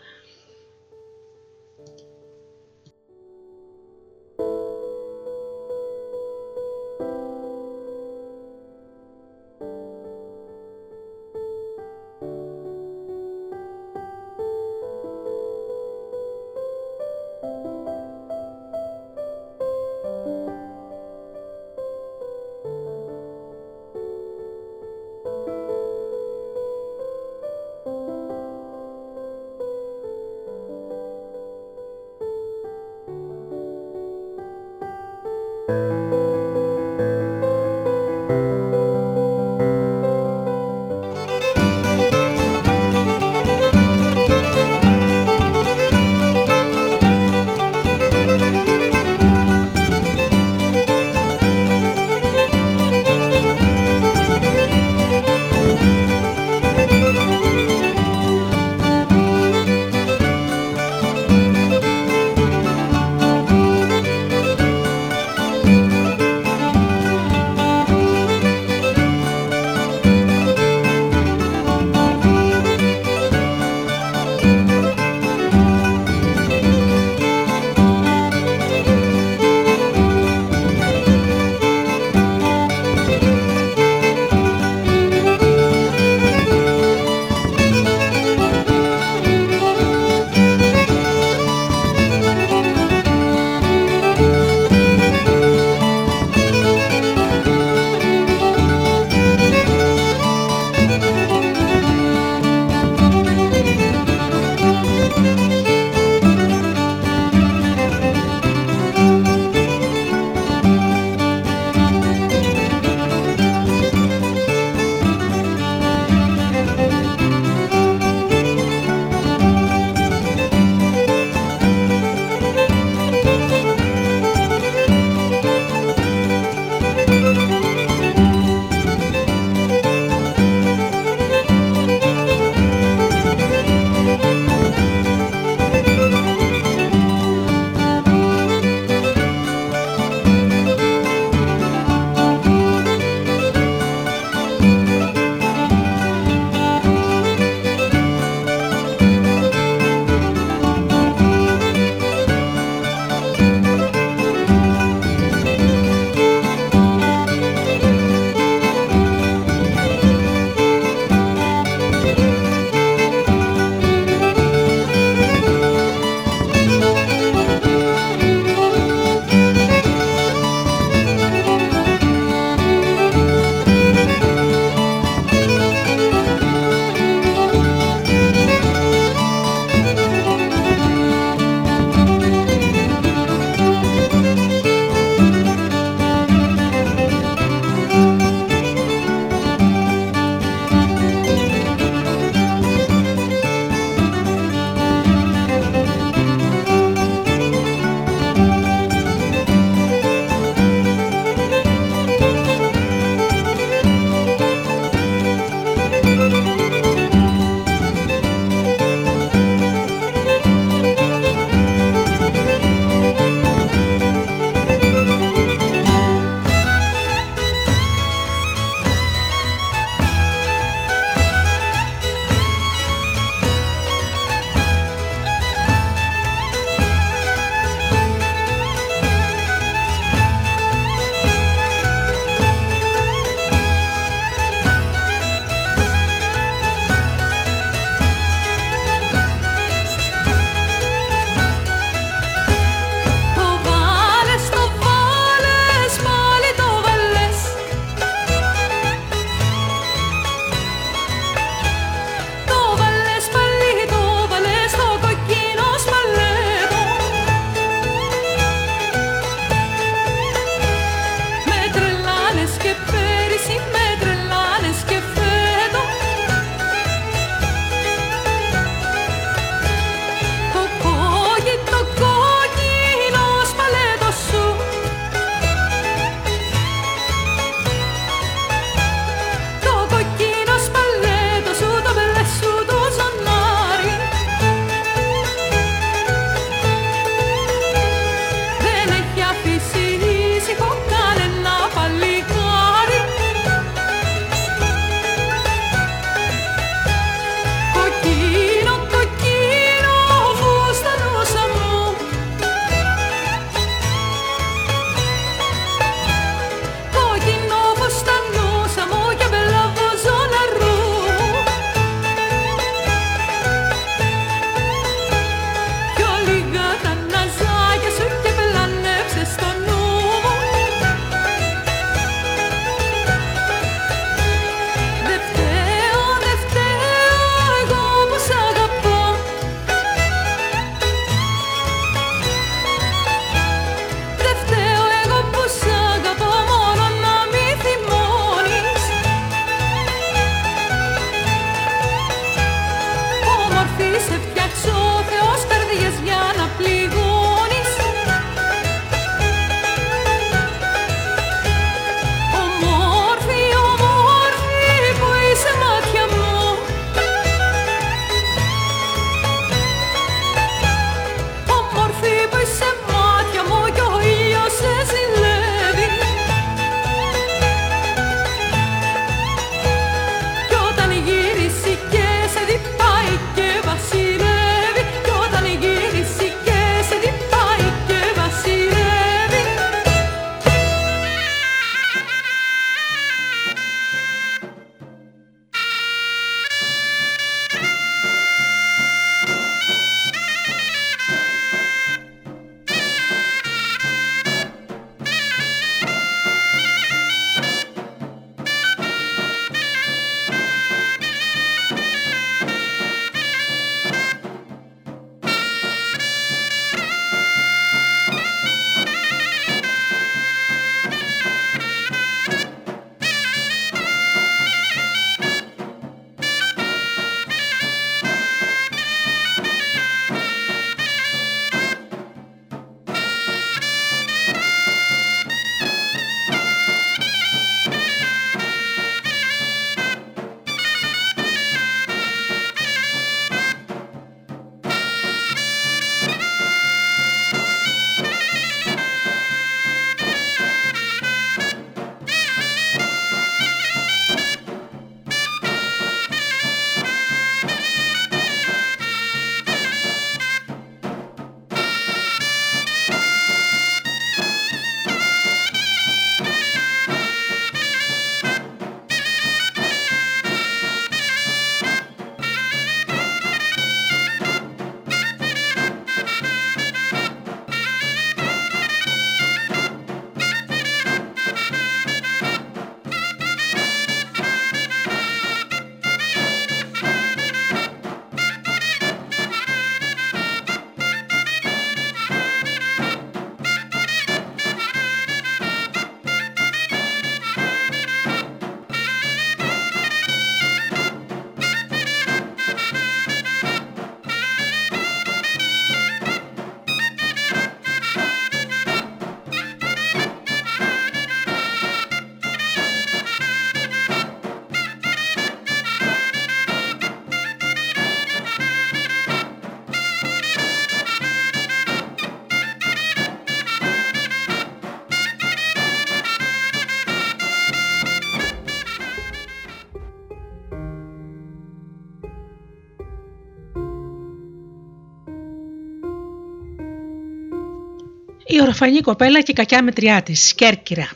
Η ορφανή κοπέλα και η κακιά μετριά της, Κέρκυρα.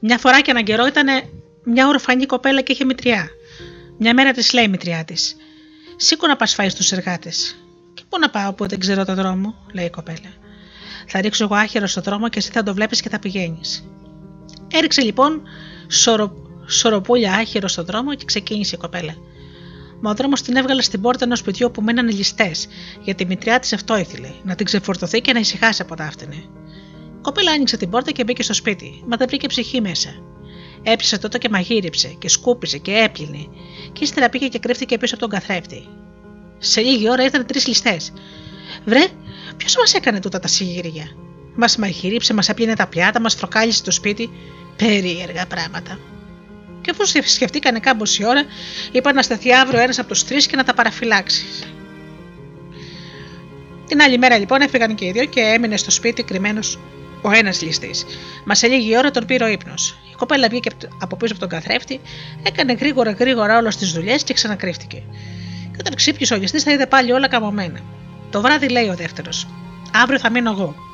Μια φορά και έναν καιρό ήταν μια ορφανή κοπέλα και είχε μητριά. Μια μέρα της λέει η μητριά της: Σήκω να πας φάει στους εργάτες. Και πού να πάω που δεν ξέρω το δρόμο, λέει η κοπέλα. Θα ρίξω εγώ άχυρο στο δρόμο και εσύ θα το βλέπεις και θα πηγαίνεις. Έριξε λοιπόν σορο, σοροπούλια άχυρο στο δρόμο και ξεκίνησε η κοπέλα. Μα ο δρόμος την έβγαλε στην πόρτα ενός σπιτιού που μένανε ληστές, γιατί η μητριά της αυτό ήθελε, να την ξεφορτωθεί και να ησυχάσει από τα άφτηνε. Η κοπέλα άνοιξε την πόρτα και μπήκε στο σπίτι, μα δεν βρήκε ψυχή μέσα. Έπιασε τότε και μαγείριψε και σκούπισε και έπλυνε, και ύστερα πήγε και κρύφτηκε πίσω από τον καθρέφτη. Σε λίγη ώρα ήρθαν τρεις ληστές. Βρε, ποιος μας έκανε τούτα τα συγγύρια. Μας μαγείριψε, μας έπλυνε τα πιάτα, μας τροκάλισε το σπίτι. Περίεργα πράγματα. Και αφού σκεφτήκανε κάμποση ώρα, είπαν να σταθεί αύριο ένας από τους τρεις και να τα παραφυλάξει. Την άλλη μέρα λοιπόν έφυγαν και οι δύο και έμεινε στο σπίτι κρυμμένος ο ένας ληστής. Μας σε λίγη ώρα τον πήρε ο ύπνος. Η κοπέλα βγήκε από πίσω από τον καθρέφτη, έκανε γρήγορα γρήγορα όλες τις δουλειές και ξανακρύφτηκε. Και όταν ξύπνησε ο ληστής, θα είδε πάλι όλα καμωμένα. Το βράδυ λέει ο δεύτερος: Αύριο θα μείνω εγώ.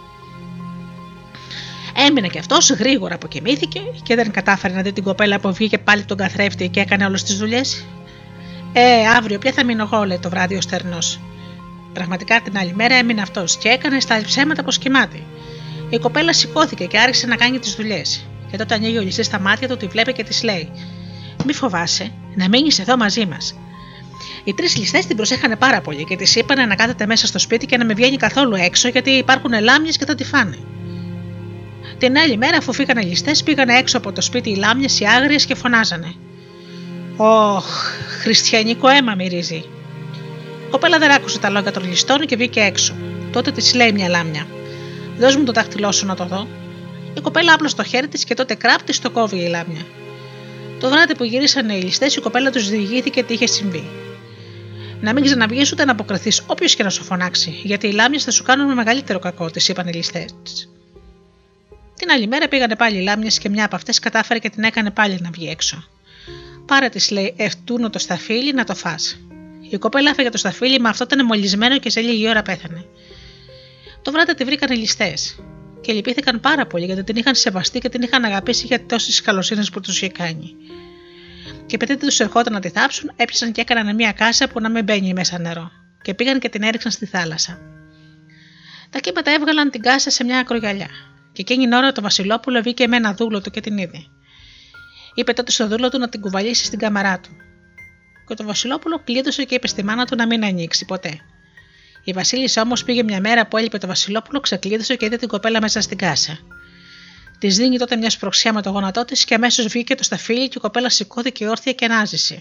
Έμεινε και αυτός, γρήγορα αποκοιμήθηκε και δεν κατάφερε να δει την κοπέλα που βγήκε πάλι τον καθρέφτη και έκανε όλες τις δουλειές. Ε, αύριο πια θα μείνω εγώ, λέει το βράδυ ο στερνός. Πραγματικά την άλλη μέρα έμεινε αυτός και έκανε στα ψέματα πω κοιμάται. Η κοπέλα σηκώθηκε και άρχισε να κάνει τις δουλειές. Και τότε ανοίγει ο ληστή στα μάτια του, τη βλέπει και της λέει: Μη φοβάσαι, να μείνεις εδώ μαζί μας. Οι τρεις ληστές την προσέχανε πάρα πολύ και της είπαν να κάθεται μέσα στο σπίτι και να μην βγαίνει καθόλου έξω γιατί υπάρχουν λάμιες και θα τη φάνε. Την άλλη μέρα, αφού φύγανε οι ληστές, πήγανε έξω από το σπίτι οι λάμιες, οι άγριες και φωνάζανε. Ωχ, χριστιανικό αίμα μυρίζει. Η κοπέλα δεν άκουσε τα λόγια των ληστών και βγήκε έξω. Τότε της λέει μια λάμια. Δώσ' μου το δάχτυλό σου να το δω. Η κοπέλα άπλωσε το χέρι της και τότε κράπτη το κόβει η λάμια. Το βράδυ που γυρίσανε οι ληστές, η κοπέλα τους διηγήθηκε τι είχε συμβεί. Να μην ξαναβγείς ούτε να αποκριθείς όποιος και να σου φωνάξει, γιατί οι λάμιες θα σου κάνουν με μεγαλύτερο κακό, της είπαν οι ληστές. Την άλλη μέρα πήγανε πάλι οι λάμιες και μια από αυτές κατάφερε και την έκανε πάλι να βγει έξω. Πάρε της, λέει, ευτούνο το σταφύλι να το φά. Η κοπέλα έφεγε το σταφύλι, μα αυτό ήταν μολυσμένο και σε λίγη ώρα πέθανε. Το βράδυ τη βρήκαν οι ληστές και λυπήθηκαν πάρα πολύ γιατί την είχαν σεβαστεί και την είχαν αγαπήσει για τόσες καλοσύνες που τους είχε κάνει. Και επειδή τους ερχόταν να τη θάψουν, έπιασαν και έκαναν μια κάσα που να μην μπαίνει μέσα νερό και πήγαν και την έριξαν στη θάλασσα. Τα κύματα έβγαλαν την κάσα σε μια ακρογιαλιά και εκείνη την ώρα το Βασιλόπουλο βγήκε με ένα δούλο του και την είδε. Είπε τότε στο δούλο του να την κουβαλήσει στην κάμαρά του. Και το Βασιλόπουλο κλείδωσε και είπε στη μάνα του να μην ανοίξει ποτέ. Η Βασίλισσα όμως πήγε μια μέρα που έλειπε το Βασιλόπουλο, ξεκλείδωσε και είδε την κοπέλα μέσα στην κάσα. Της δίνει τότε μια σπροξιά με το γόνατό της και αμέσως βγήκε το σταφύλι και η κοπέλα σηκώθηκε όρθια και ανάζησε.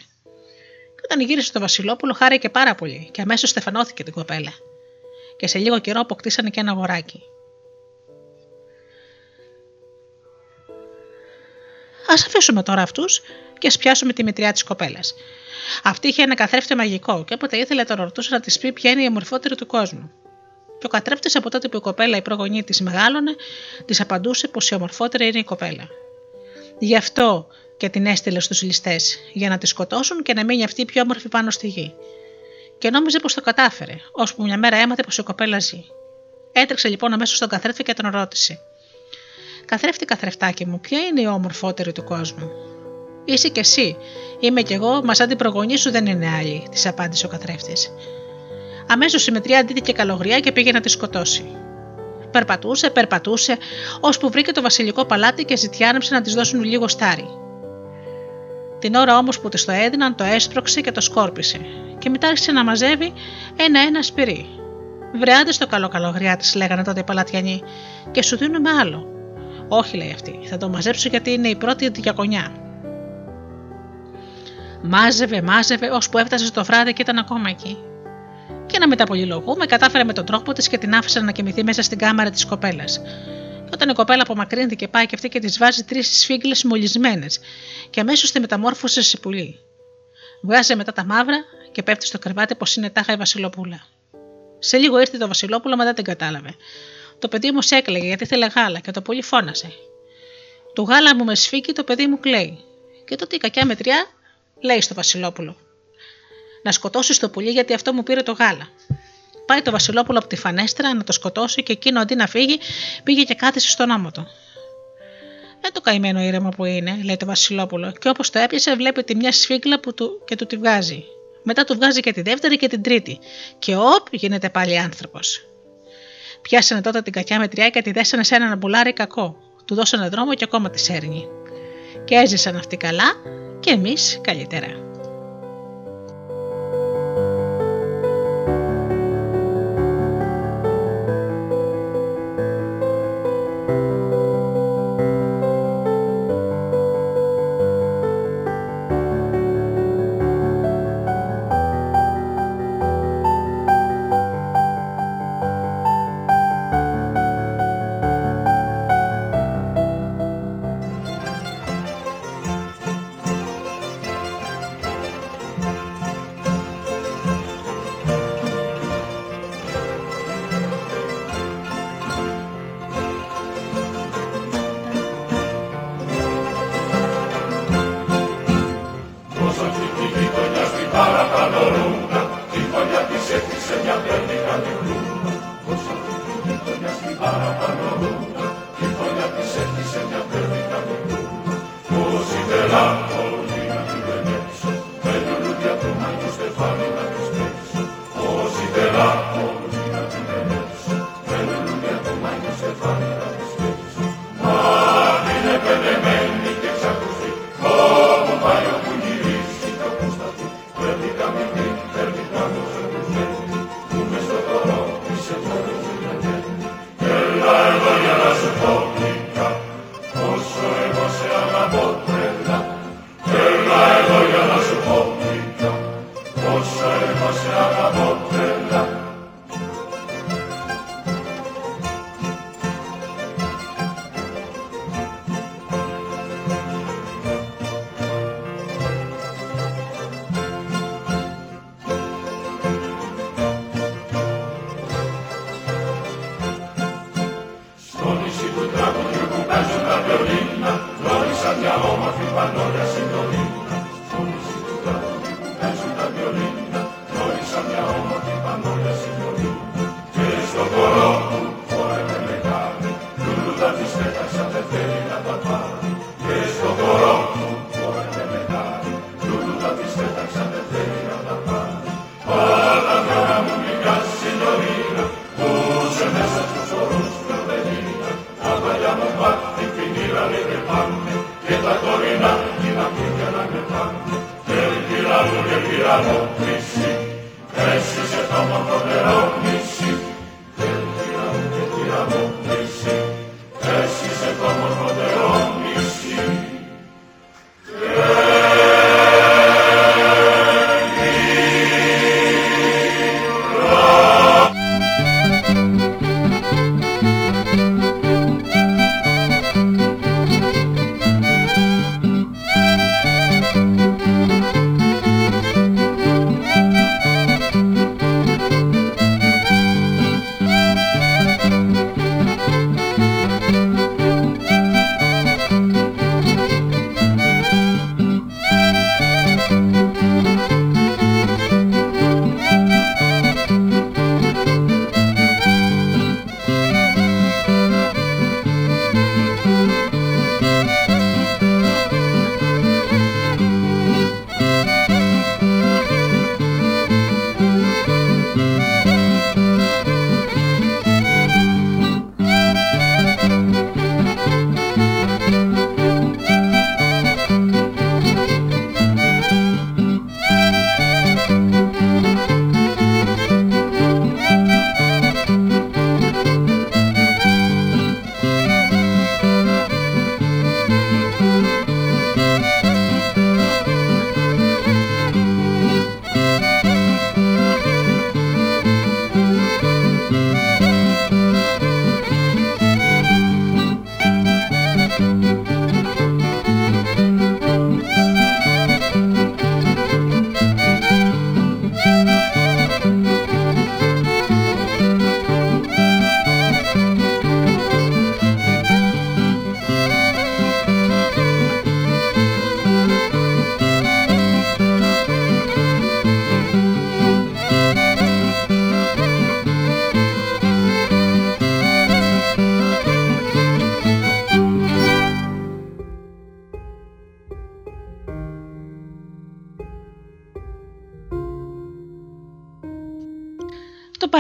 Και όταν γύρισε το Βασιλόπουλο, χάρηκε πάρα πολύ και αμέσως στεφανώθηκε την κοπέλα. Και σε λίγο καιρό αποκτήσανε και ένα αγοράκι. Α αφήσουμε τώρα αυτούς και ας πιάσουμε τη μητριά της κοπέλας. Αυτή είχε ένα καθρέφτη μαγικό και όποτε ήθελε τον ρωτούσε να της πει ποια είναι η ομορφότερη του κόσμου. Και ο καθρέφτης από τότε που η κοπέλα η προγονή της μεγάλωνε, της απαντούσε πως η ομορφότερη είναι η κοπέλα. Γι' αυτό και την έστειλε στους ληστές, για να τη σκοτώσουν και να μείνει αυτή πιο όμορφη πάνω στη γη. Και νόμιζε πως το κατάφερε, ώσπου μια μέρα έμαθε πως η κοπέλα ζει. Έτρεξε λοιπόν αμέσως στον καθρέφτη και τον ρώτησε: Καθρέφτη, καθρεφτάκι μου, ποια είναι η όμορφότερη του κόσμου; Είσαι κι εσύ, είμαι κι εγώ, μα σαν την προγονή σου δεν είναι άλλη, της απάντησε ο καθρέφτης. Αμέσως η μετριά αντίθηκε καλογριά και πήγε να τη σκοτώσει. Περπατούσε, περπατούσε, ώσπου βρήκε το βασιλικό παλάτι και ζητιάνεψε να της δώσουν λίγο στάρι. Την ώρα όμως που της το έδιναν, το έσπρωξε και το σκόρπισε, και μετά άρχισε να μαζεύει ένα-ένα σπυρί. Βρεάτε στο καλό καλογριά της, λέγανε τότε οι παλατιανοί, και σου δίνουμε άλλο. Όχι, λέει αυτή, θα το μαζέψω γιατί είναι η πρώτη διακονιά. Μάζευε, μάζευε, ώσπου έφτασε στο βράδυ και ήταν ακόμα εκεί. Και να μεταπολυλογούμε, κατάφερε με τον τρόπο της και την άφησε να κοιμηθεί μέσα στην κάμαρα της κοπέλας. Και όταν η κοπέλα απομακρύνθηκε, πάει και αυτή και της βάζει τρεις σφίγγλες μολυσμένες, και αμέσως τη μεταμόρφωσε σε πουλί. Βγάζει μετά τα μαύρα και πέφτει στο κρεβάτι πως είναι τάχα η Βασιλοπούλα. Σε λίγο ήρθε το Βασιλόπουλο, μα δεν την κατάλαβε. Το παιδί μου έκλαιγε γιατί ήθελε γάλα και το πολύ φώνασε. Το γάλα μου με σφίγγει, το παιδί μου κλαίει. Και τότε η κακιά μετριά λέει στο Βασιλόπουλο: Να σκοτώσεις το πουλί γιατί αυτό μου πήρε το γάλα. Πάει το Βασιλόπουλο από τη φανέστρα να το σκοτώσει και εκείνο αντί να φύγει πήγε και κάθισε στον άμμο του. Δεν το καημένο ήρεμο που είναι, λέει το Βασιλόπουλο, και όπως το έπιασε, βλέπει τη μια σφίγγλα που του, και του τη βγάζει. Μετά του βγάζει και τη δεύτερη και την τρίτη. Και όπ, γίνεται πάλι άνθρωπος. Πιάσανε τότε την κακιά μετριά και τη δέσανε σε έναν μπουλάρι κακό. Του δώσανε δρόμο και ακόμα τη σέρνει. Και έζησαν αυτοί καλά και εμείς καλύτερα.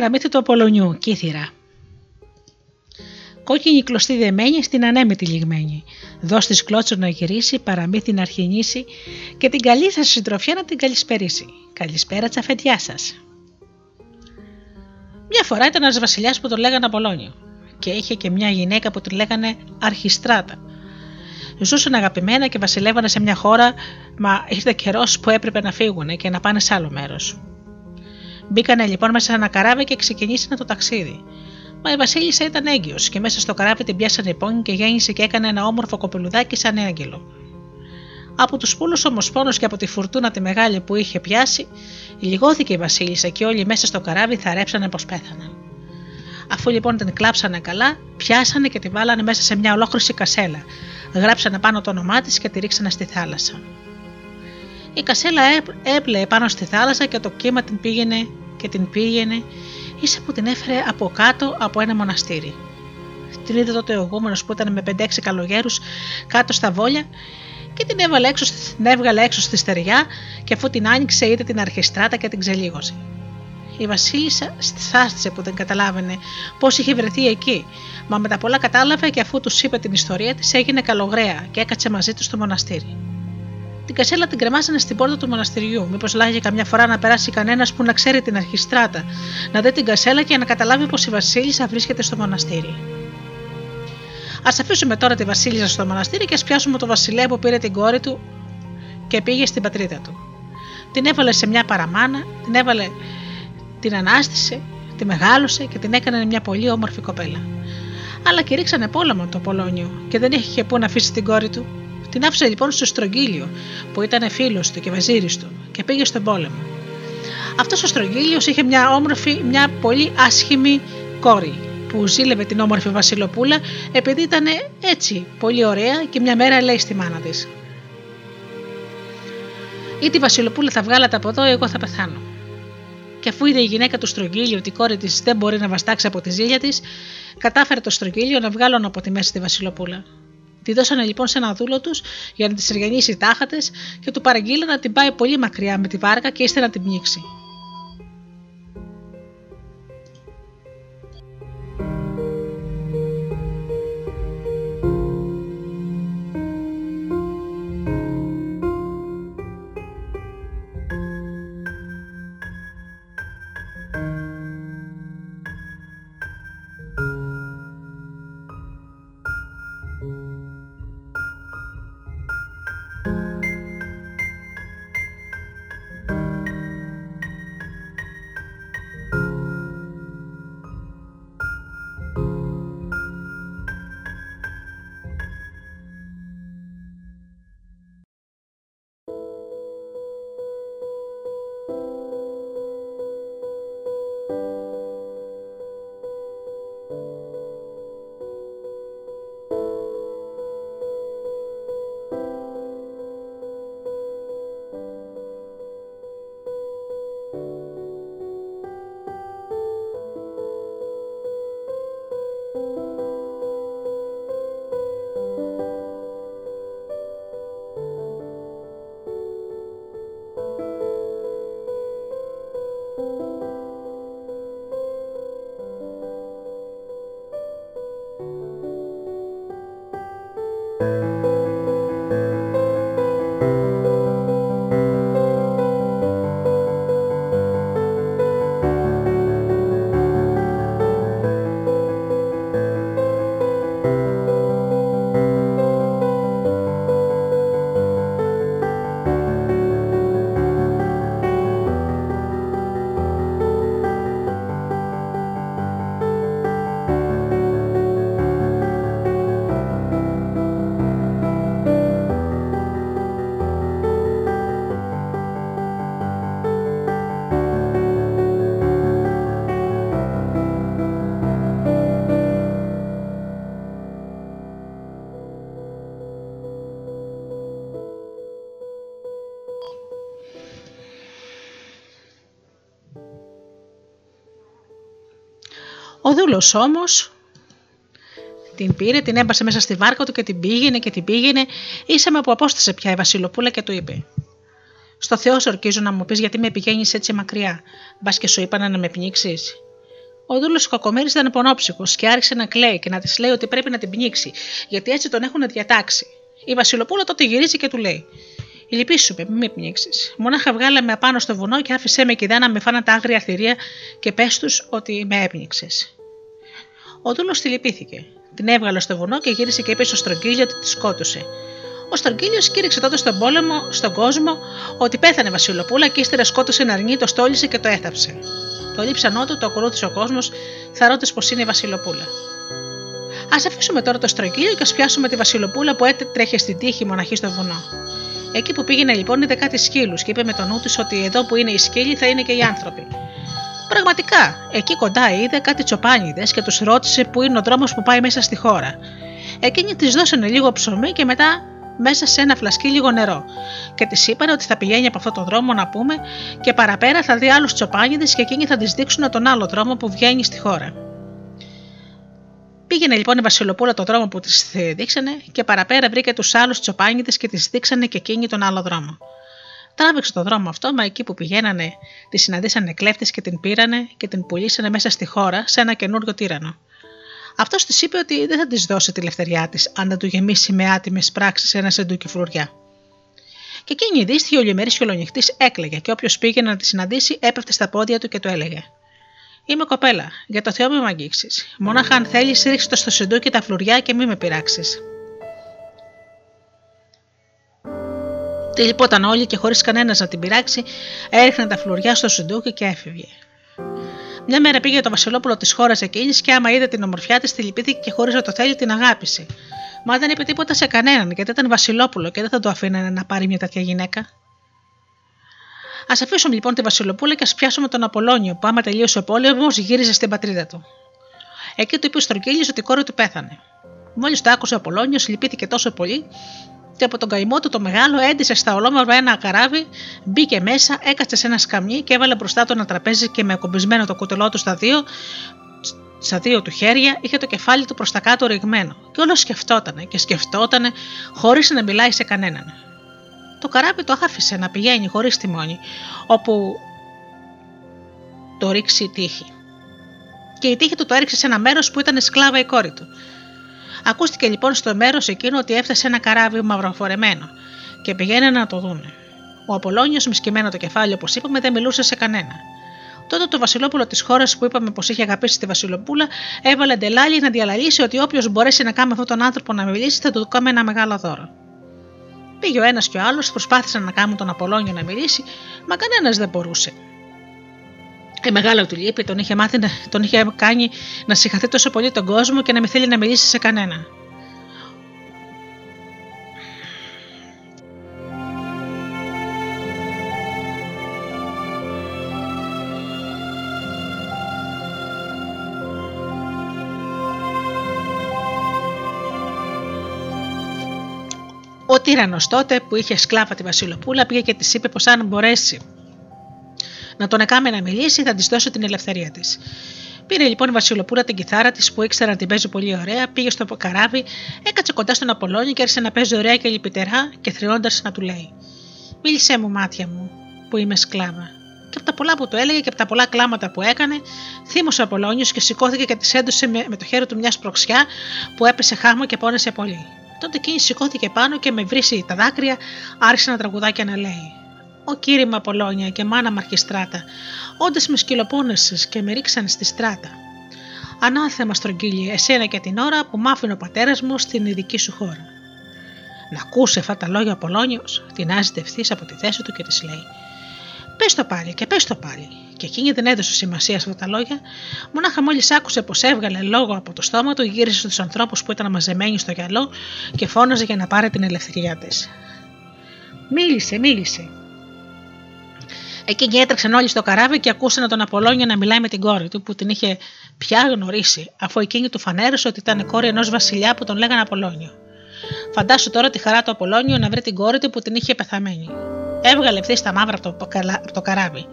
Παραμύθι του Απολωνιού, Κύθυρα. Κόκκινη κλωστή δεμένη στην ανέμετη λιγμένη. Δώσ' της κλώτσο να γυρίσει, παραμύθι να αρχινήσει και την καλή σας συντροφιά να την καλησπερίσει. Καλησπέρα τσαφετιά σας. Μια φορά ήταν ένας βασιλιάς που τον λέγανε Απολώνιο και είχε και μια γυναίκα που την λέγανε Αρχιστράτα. Ζούσαν αγαπημένα και βασιλεύανε σε μια χώρα, μα ήρθε καιρός που έπρεπε να φύγουν και να πάνε σε άλλο μέρος. Μπήκανε λοιπόν μέσα σε ένα καράβι και ξεκινήσανε το ταξίδι. Μα η Βασίλισσα ήταν έγκυος και μέσα στο καράβι την πιάσανε πόνοι και γέννησε και έκανε ένα όμορφο κοπελουδάκι σαν έγγελο. Από τους πούλους όμως πόνος και από τη φουρτούνα τη μεγάλη που είχε πιάσει, λιγώθηκε η Βασίλισσα και όλοι μέσα στο καράβι θαρέψανε πως πέθαναν. Αφού λοιπόν την κλάψανε καλά, πιάσανε και τη βάλανε μέσα σε μια ολόκληρη κασέλα. Γράψανε πάνω το όνομά της και τη ρίξανε στη θάλασσα. Η κασέλα έπλεε πάνω στη θάλασσα και το κύμα την πήγαινε και την πήγαινε, ίσα που την έφερε από κάτω από ένα μοναστήρι. Την είδε τότε ο γούμενο που ήταν με 5-6 καλογέρους κάτω στα βόλια και την έβγαλε έξω, την έβγαλε έξω στη στεριά και αφού την άνοιξε είδε την αρχιστράτα και την ξελίγωσε. Η Βασίλισσα στάστησε που δεν καταλάβαινε πώς είχε βρεθεί εκεί, μα μετά πολλά κατάλαβε και αφού τους είπε την ιστορία της έγινε καλογραία και έκατσε μαζί του στο μοναστήρι. Την κασέλα την κρεμάσανε στην πόρτα του μοναστηριού. Μήπως λάγει καμιά φορά να περάσει κανένας που να ξέρει την αρχιστράτα, να δει την κασέλα και να καταλάβει πως η Βασίλισσα βρίσκεται στο μοναστήρι. Α αφήσουμε τώρα τη Βασίλισσα στο μοναστήρι και ας πιάσουμε το Βασιλέα που πήρε την κόρη του και πήγε στην πατρίδα του. Την έβαλε σε μια παραμάνα, την έβαλε, την ανάστησε, τη μεγάλωσε και την έκανε μια πολύ όμορφη κοπέλα. Αλλά κηρύξανε πόλεμο το Πολόνιο και δεν είχε πού να αφήσει την κόρη του. Την άφησε λοιπόν στο Στρογγύλιο, που ήταν φίλος του και βαζίρι του, και πήγε στον πόλεμο. Αυτός ο Στρογγύλιος είχε μια όμορφη, μια πολύ άσχημη κόρη, που ζήλευε την όμορφη Βασιλοπούλα επειδή ήταν έτσι πολύ ωραία και μια μέρα λέει στη μάνα της. Ή τη Βασιλοπούλα θα βγάλατε από εδώ, εγώ θα πεθάνω. Και αφού είδε η γυναίκα του Στρογγύλιο ότι η κόρη της δεν μπορεί να βαστάξει από τη ζήλια της, κατάφερε το Στρογγύλιο να βγάλουν από τη μέση τη Βασιλοπούλα. Τη δώσανε λοιπόν σε ένα δούλο τους για να τη εργανίσει τάχατες και του παραγγείλανε να την πάει πολύ μακριά με τη βάρκα και ύστερα να την πνίξει. Ο δούλο όμως την πήρε, την έμπασε μέσα στη βάρκα του και την πήγαινε και την πήγαινε, ίσα με που απόστασε πια η Βασιλοπούλα και του είπε: Στο Θεό σου ορκίζω να μου πεις γιατί με πηγαίνεις έτσι μακριά. Μπας και σου είπα να με πνίξεις. Ο δούλος Κακομήρη ήταν πονόψυχος και άρχισε να κλαίει και να της λέει ότι πρέπει να την πνίξει, γιατί έτσι τον έχουν διατάξει. Η Βασιλοπούλα τότε γυρίζει και του λέει: Λυπήσουμε, μην με πνίξεις. Μονάχα βγάλε με απάνω στο βουνό και άφησέ με και να με φάνε τα άγρια θηρία και πες τους ότι με έπνιξες. Ο δούλο τη λυπήθηκε. Την έβγαλε στο βουνό και γύρισε και είπε στο στρογγύλιο ότι τη σκότωσε. Ο Στρογγύλιος κήρυξε τότε στον πόλεμο, στον κόσμο, ότι πέθανε Βασιλοπούλα και ύστερα σκότωσε ένα αρνί, το στόλισε και το έθαψε. Το λείψανό του το ακολούθησε ο κόσμος, θαρώντα πως είναι η Βασιλοπούλα. Α αφήσουμε τώρα το στρογγύλιο και ας πιάσουμε τη Βασιλοπούλα που έτρεχε στην τύχη μοναχή στο βουνό. Εκεί που πήγαινε λοιπόν είδε κάτι σκύλους και είπε με τον νου της ότι εδώ που είναι οι σκύλοι θα είναι και οι άνθρωποι. Πραγματικά, εκεί κοντά είδε κάτι τσοπάνιδες και τους ρώτησε που είναι ο δρόμος που πάει μέσα στη χώρα. Εκείνοι της δώσανε λίγο ψωμί και μετά μέσα σε ένα φλασκί λίγο νερό. Και της είπαν ότι θα πηγαίνει από αυτόν τον δρόμο να πούμε και παραπέρα θα δει άλλους τσοπάνιδες και εκείνοι θα τη δείξουν τον άλλο δρόμο που βγαίνει στη χώρα. Πήγαινε λοιπόν η Βασιλοπούλα τον δρόμο που της δείξανε και παραπέρα βρήκε τους άλλους τσοπάνιδες και τη δείξανε και εκείνοι τον άλλο δρόμο. Τράβηξε τον δρόμο αυτό, μα εκεί που πηγαίνανε τη συναντήσανε κλέφτες και την πήρανε και την πουλήσανε μέσα στη χώρα σε ένα καινούριο τύρανο. Αυτός της είπε ότι δεν θα της δώσει τη ελευθεριά της αν δεν του γεμίσει με άτιμες πράξεις ένα σεντούκι φρουριά. Και εκείνη η δύστιχη ολιμερή χιολονυχτή έκλαιγε και όποιος πήγαινε να τη συναντήσει έπεφτε στα πόδια του και του έλεγε: Είμαι κοπέλα, για το Θεό με μ' αγγίξεις. Μόναχα αν θέλεις, ρίξε το στο σεντούκι τα φλουριά και μη με πειράξεις. Τη όλοι και χωρίς κανένας να την πειράξει, έριχνε τα φλουριά στο σεντούκι και έφευγε. Μια μέρα πήγε το Βασιλόπουλο της χώρας εκείνης και άμα είδε την ομορφιά της, τη λυπήθηκε και χωρίς να το θέλει την αγάπησε. Μα δεν είπε τίποτα σε κανέναν γιατί ήταν Βασιλόπουλο και δεν θα το αφήνανε να πάρει μια τέτοια γυναίκα. Α αφήσουμε λοιπόν τη Βασιλοπούλα και ας πιάσουμε τον Απολόνιο που άμα τελείωσε ο πόλεμος γύριζε στην πατρίδα του. Εκεί του είπε ο Στρογγύλιο ότι η κόρη του πέθανε. Μόλις το άκουσε ο Απολόνιο, λυπήθηκε τόσο πολύ και από τον καημό του το μεγάλο έντυσε στα ολόμορφα ένα καράβι, μπήκε μέσα, έκατσε σε ένα σκαμνί και έβαλε μπροστά του ένα τραπέζι και με ακομπισμένο το κουτελό του στα δύο, στα δύο του χέρια είχε το κεφάλι του προς τα κάτω ρηγμένο και όλος σκεφτότανε και σκεφτότανε χωρίς να μιλάει σε κανέναν. Το καράβι το άφησε να πηγαίνει χωρίς τιμόνι, όπου το ρίξει η τύχη. Και η τύχη του το έριξε σε ένα μέρος που ήταν σκλάβα η κόρη του. Ακούστηκε λοιπόν στο μέρος εκείνο ότι έφτασε ένα καράβι μαυροφορεμένο και πηγαίνανε να το δούνε. Ο Απολόνιο, με σκημένο το κεφάλι, όπως είπαμε, δεν μιλούσε σε κανένα. Τότε το Βασιλόπουλο της χώρας που είπαμε πως είχε αγαπήσει τη Βασιλοπούλα έβαλε ντελάλι να διαλαλήσει ότι όποιος μπορέσει να κάνει αυτόν τον άνθρωπο να μιλήσει θα του κάνει ένα μεγάλο δώρο. Πήγε ο ένας και ο άλλος, προσπάθησαν να κάνουν τον Απολόνιο να μιλήσει, μα κανένας δεν μπορούσε. Η μεγάλη του λύπη τον είχε, μάθει, τον είχε κάνει να συγχαθεί τόσο πολύ τον κόσμο και να μην θέλει να μιλήσει σε κανένα. Ο τύρανο τότε που είχε σκλάβα τη Βασιλοπούλα πήγε και της είπε πως αν μπορέσει να τον έκαμε να μιλήσει, θα της δώσει την ελευθερία της. Πήρε λοιπόν η Βασιλοπούλα την κιθάρα της που ήξερα να την παίζει πολύ ωραία, πήγε στο καράβι, έκατσε κοντά στον Απολόνιο και άρχισε να παίζει ωραία και λυπητερά και θριώντας να του λέει: Μίλησέ μου, μάτια μου, που είμαι σκλάβα. Και από τα πολλά που του έλεγε και από τα πολλά κλάματα που έκανε, θύμωσε ο Απολόνιο και σηκώθηκε και της έντωσε με, με το χέρι του μια σπροξιά που έπεσε χάμο και πόνεσε πολύ. Τότε εκείνη σηκώθηκε πάνω και με βρύσει τα δάκρυα άρχισε να τραγουδά και να λέει: ο κύριμα Απολόνια και μάνα Μαρχιστράτα, όντε με σκυλοπόνεσαι και με ρίξαν στη στράτα. Ανάθεμα στρογγύλι, εσένα και την ώρα που μ' άφηνε ο πατέρας μου στην ειδική σου χώρα. Να ακούσει αυτά τα λόγια ο Απολόνιο, την άζεται ευθύς από τη θέση του και της λέει: Πες το πάλι και πες το πάλι. Και εκείνη δεν έδωσε σημασία σε αυτά τα λόγια, μονάχα μόλις άκουσε πως έβγαλε λόγο από το στόμα του, γύρισε στους ανθρώπους που ήταν μαζεμένοι στο γυαλό και φώναζε για να πάρει την ελευθεριά της. Μίλησε, μίλησε, Εκείνοι έτρεξαν όλοι στο καράβι και ακούσαν τον Απολόνιο να μιλάει με την κόρη του που την είχε πια γνωρίσει, αφού εκείνη του φανέρωσε ότι ήταν κόρη ενός βασιλιά που τον λέγανε Απολόνιο. Φαντάσου τώρα τη χαρά του Απολόνιο να βρει την κόρη του που την είχε πεθαμένη. Έβγαλε ευθύς τα μαύρα από το, από το καράβι.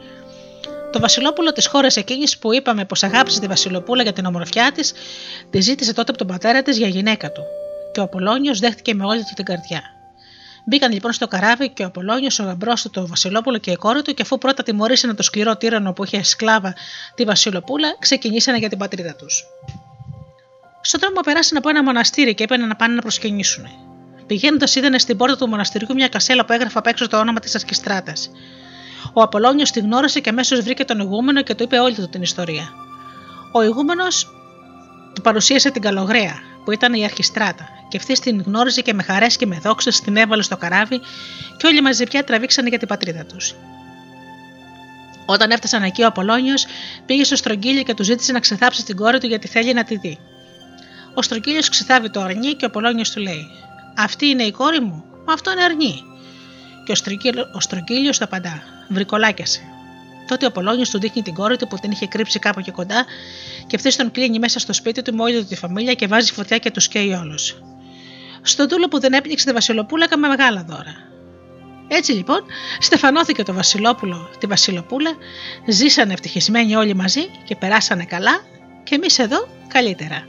Το Βασιλόπουλο της χώρας εκείνης που είπαμε πως αγάπησε τη Βασιλοπούλα για την ομορφιά της, τη ζήτησε τότε από τον πατέρα της για γυναίκα του. Και ο Απολόνιο δέχτηκε με όλη του την καρδιά. Μπήκαν λοιπόν στο καράβι και ο Απολόνιο, ο γαμπρός του, το Βασιλόπουλο και η κόρη του, και αφού πρώτα τιμωρήσανε το σκληρό τύρανο που είχε σκλάβα τη Βασιλοπούλα, ξεκινήσανε για την πατρίδα τους. Στον δρόμο περάσανε από ένα μοναστήρι και έπαιρναν να πάνε να προσκυνήσουν. Πηγαίνοντας, είδανε στην πόρτα του μοναστηριού μια κασέλα που έγραφε απ' έξω το όνομα της Ασκιστράτας. Ο Απολόνιο τη γνώρισε και αμέσως βρήκε τον ηγούμενο και του είπε όλη του την ιστορία. Ο ηγούμενος του παρουσίασε την καλογραία, που ήταν η Αρχιστράτα, και αυτή την γνώριζε και με χαρές και με δόξες την έβαλε στο καράβι και όλοι μαζί πια τραβήξανε για την πατρίδα τους. Όταν έφτασαν εκεί, ο Απολόνιο πήγε στο στρογγύλι και του ζήτησε να ξεθάψει την κόρη του γιατί θέλει να τη δει. Ο στρογγύλιος ξεθάβει το αρνί και ο Απολόνιο του λέει: Αυτή είναι η κόρη μου, μα αυτό είναι αρνί. Και ο στρογγύλιο τα απαντά: Βρικολάκιασε. Τότε ο Απολόνιο του δείχνει την κόρη του που την είχε κρύψει κάπου και κοντά και αυτή τον κλείνει μέσα στο σπίτι του με όλη του τη φαμίλια και βάζει φωτιά και τους καίει όλους. Στον δούλο που δεν έπνιξε τη Βασιλοπούλα έκαμε μεγάλα δώρα. Έτσι λοιπόν στεφανώθηκε το Βασιλόπουλο τη Βασιλοπούλα, ζήσανε ευτυχισμένοι όλοι μαζί και περάσανε καλά και εμείς εδώ καλύτερα.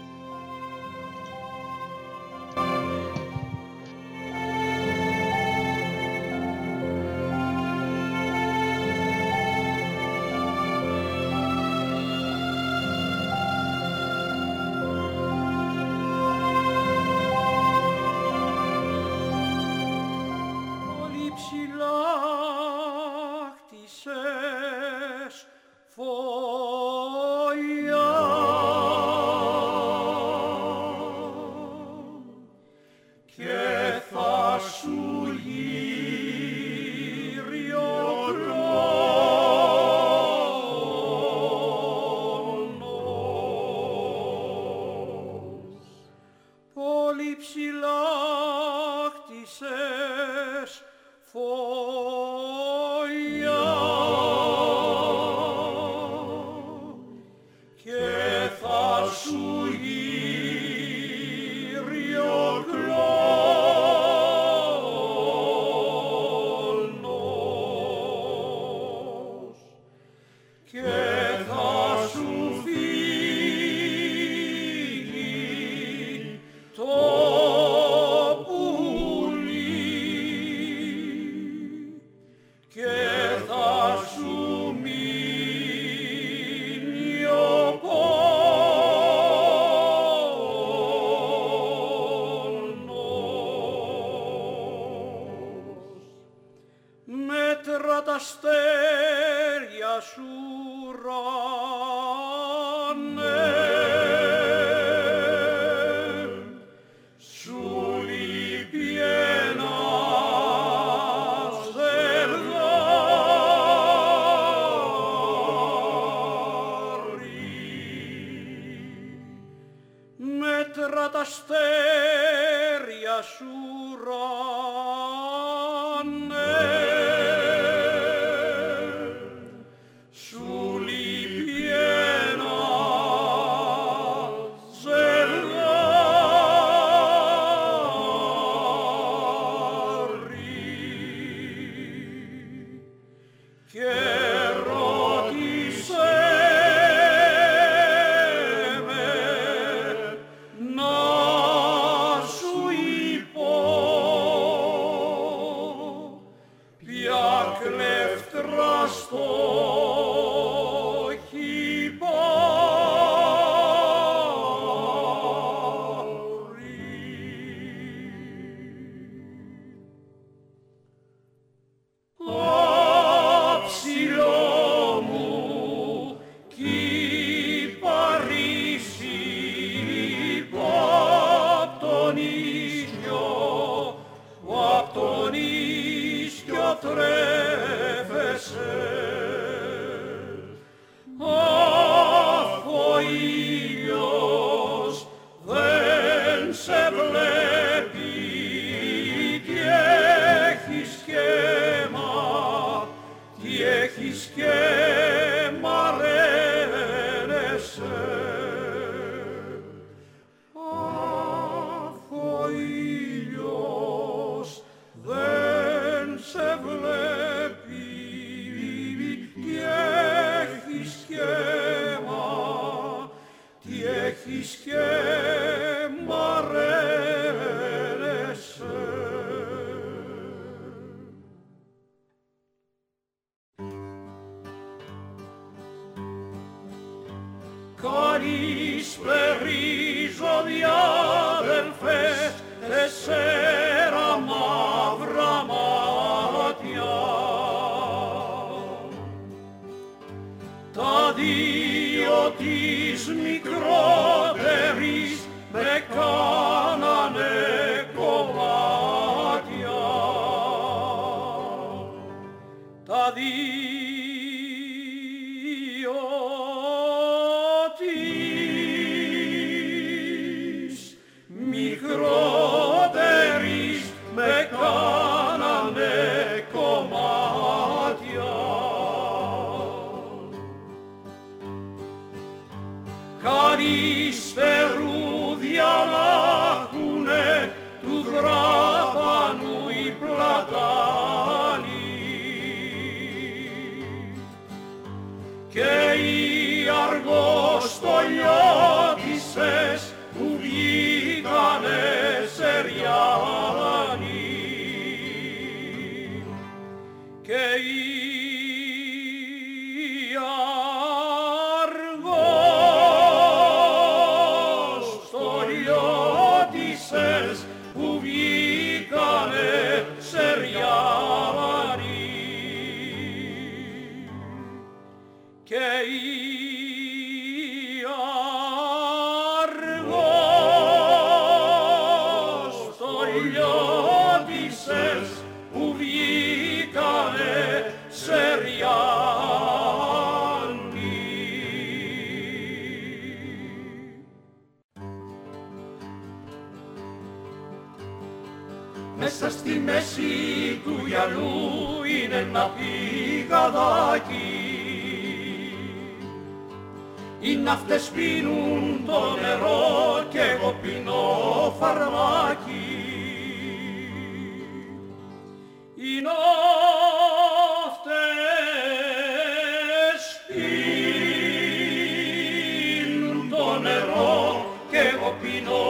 Νερό και εγώ πίνω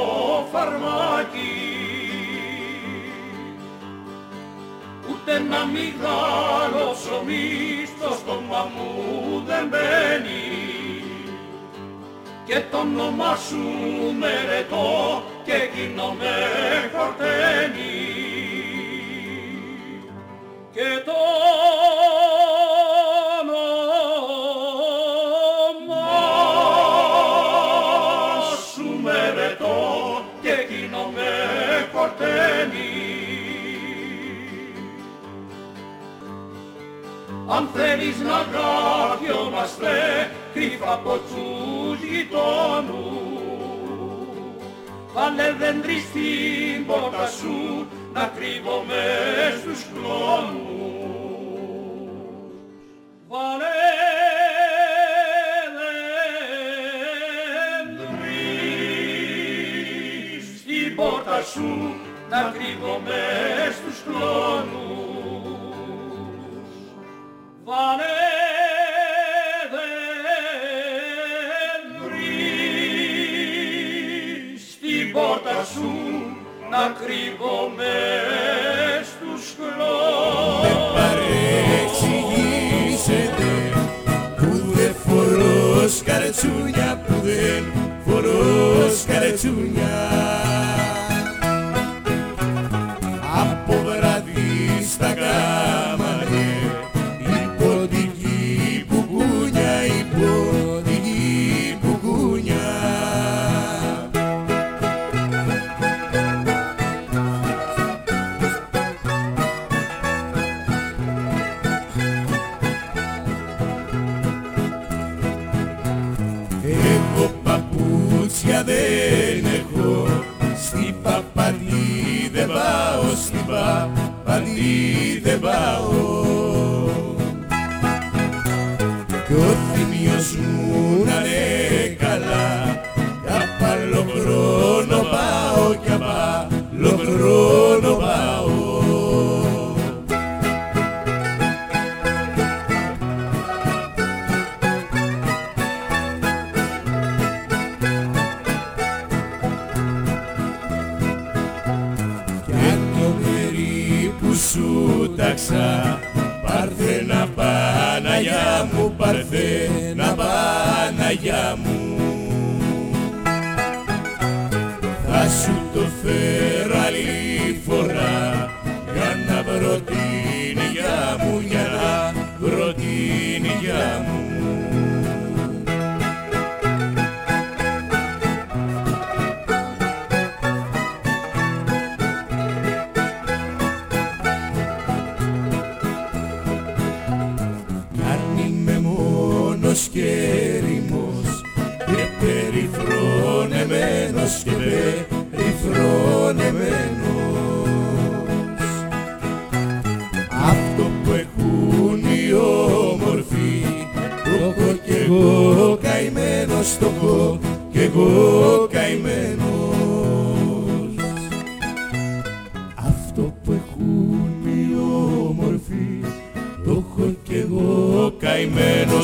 φαρμάκι. Ούτε ένα μεγάλο ψωμί στο στόμα μου δεν μπαίνει και το όνομά σου μερετώ και εκείνο με χορταίνει και το Αν θέλεις να αγαπιόμαστε κρύφα από τους γειτόνους. Βάλε δέντρι στην πόρτα σου να κρύβομαι στους κλόνους. Βάλε δέντρι στην πόρτα σου να κρύβομαι στους κλόνους Βάλε δέντρι στην πόρτα σου να κρύβομαι στους κλόνους. παρεξηγήσετε που δεν φορώς σκαρετσούνια που δεν φορώς σκαρετσούνια παπαντή δεν πάω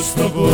καημένος το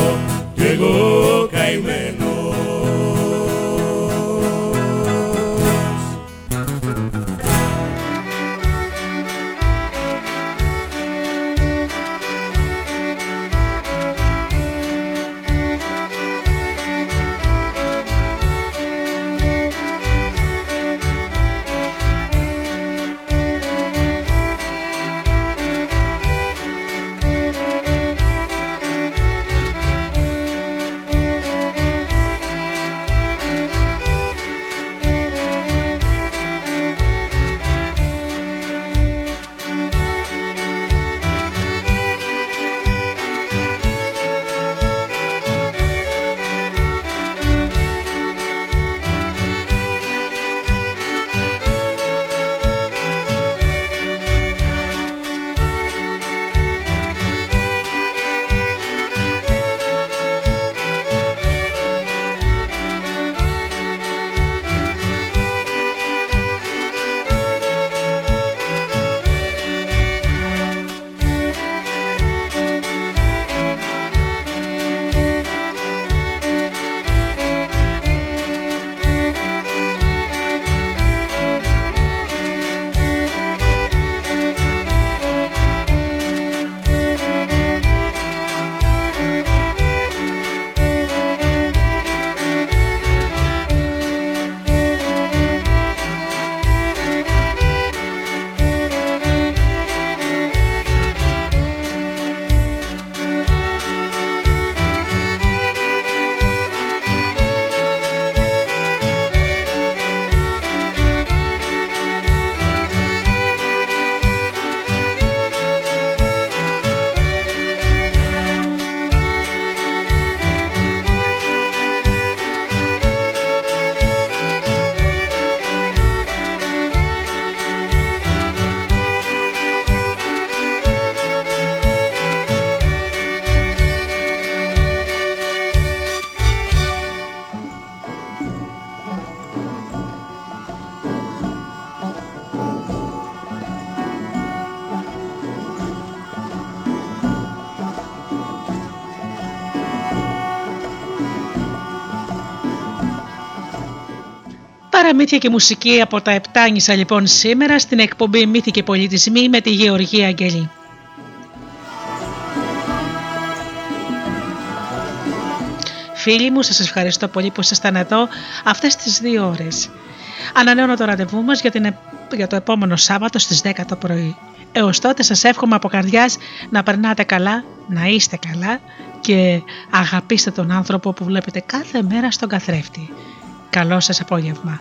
Παραμύθια και μουσική από τα Επτάνησα λοιπόν σήμερα στην εκπομπή Μύθοι και Πολιτισμοί με τη Γεωργία Αγγελή. Φίλοι μου, σας ευχαριστώ πολύ που ήσασταν εδώ αυτές τις δύο ώρες. Ανανέωνα το ραντεβού μας για, την, για το επόμενο Σάββατο στις 10 το πρωί. Έως τότε σας εύχομαι από καρδιάς να περνάτε καλά, να είστε καλά και αγαπήστε τον άνθρωπο που βλέπετε κάθε μέρα στον καθρέφτη. Καλό σας απόγευμα.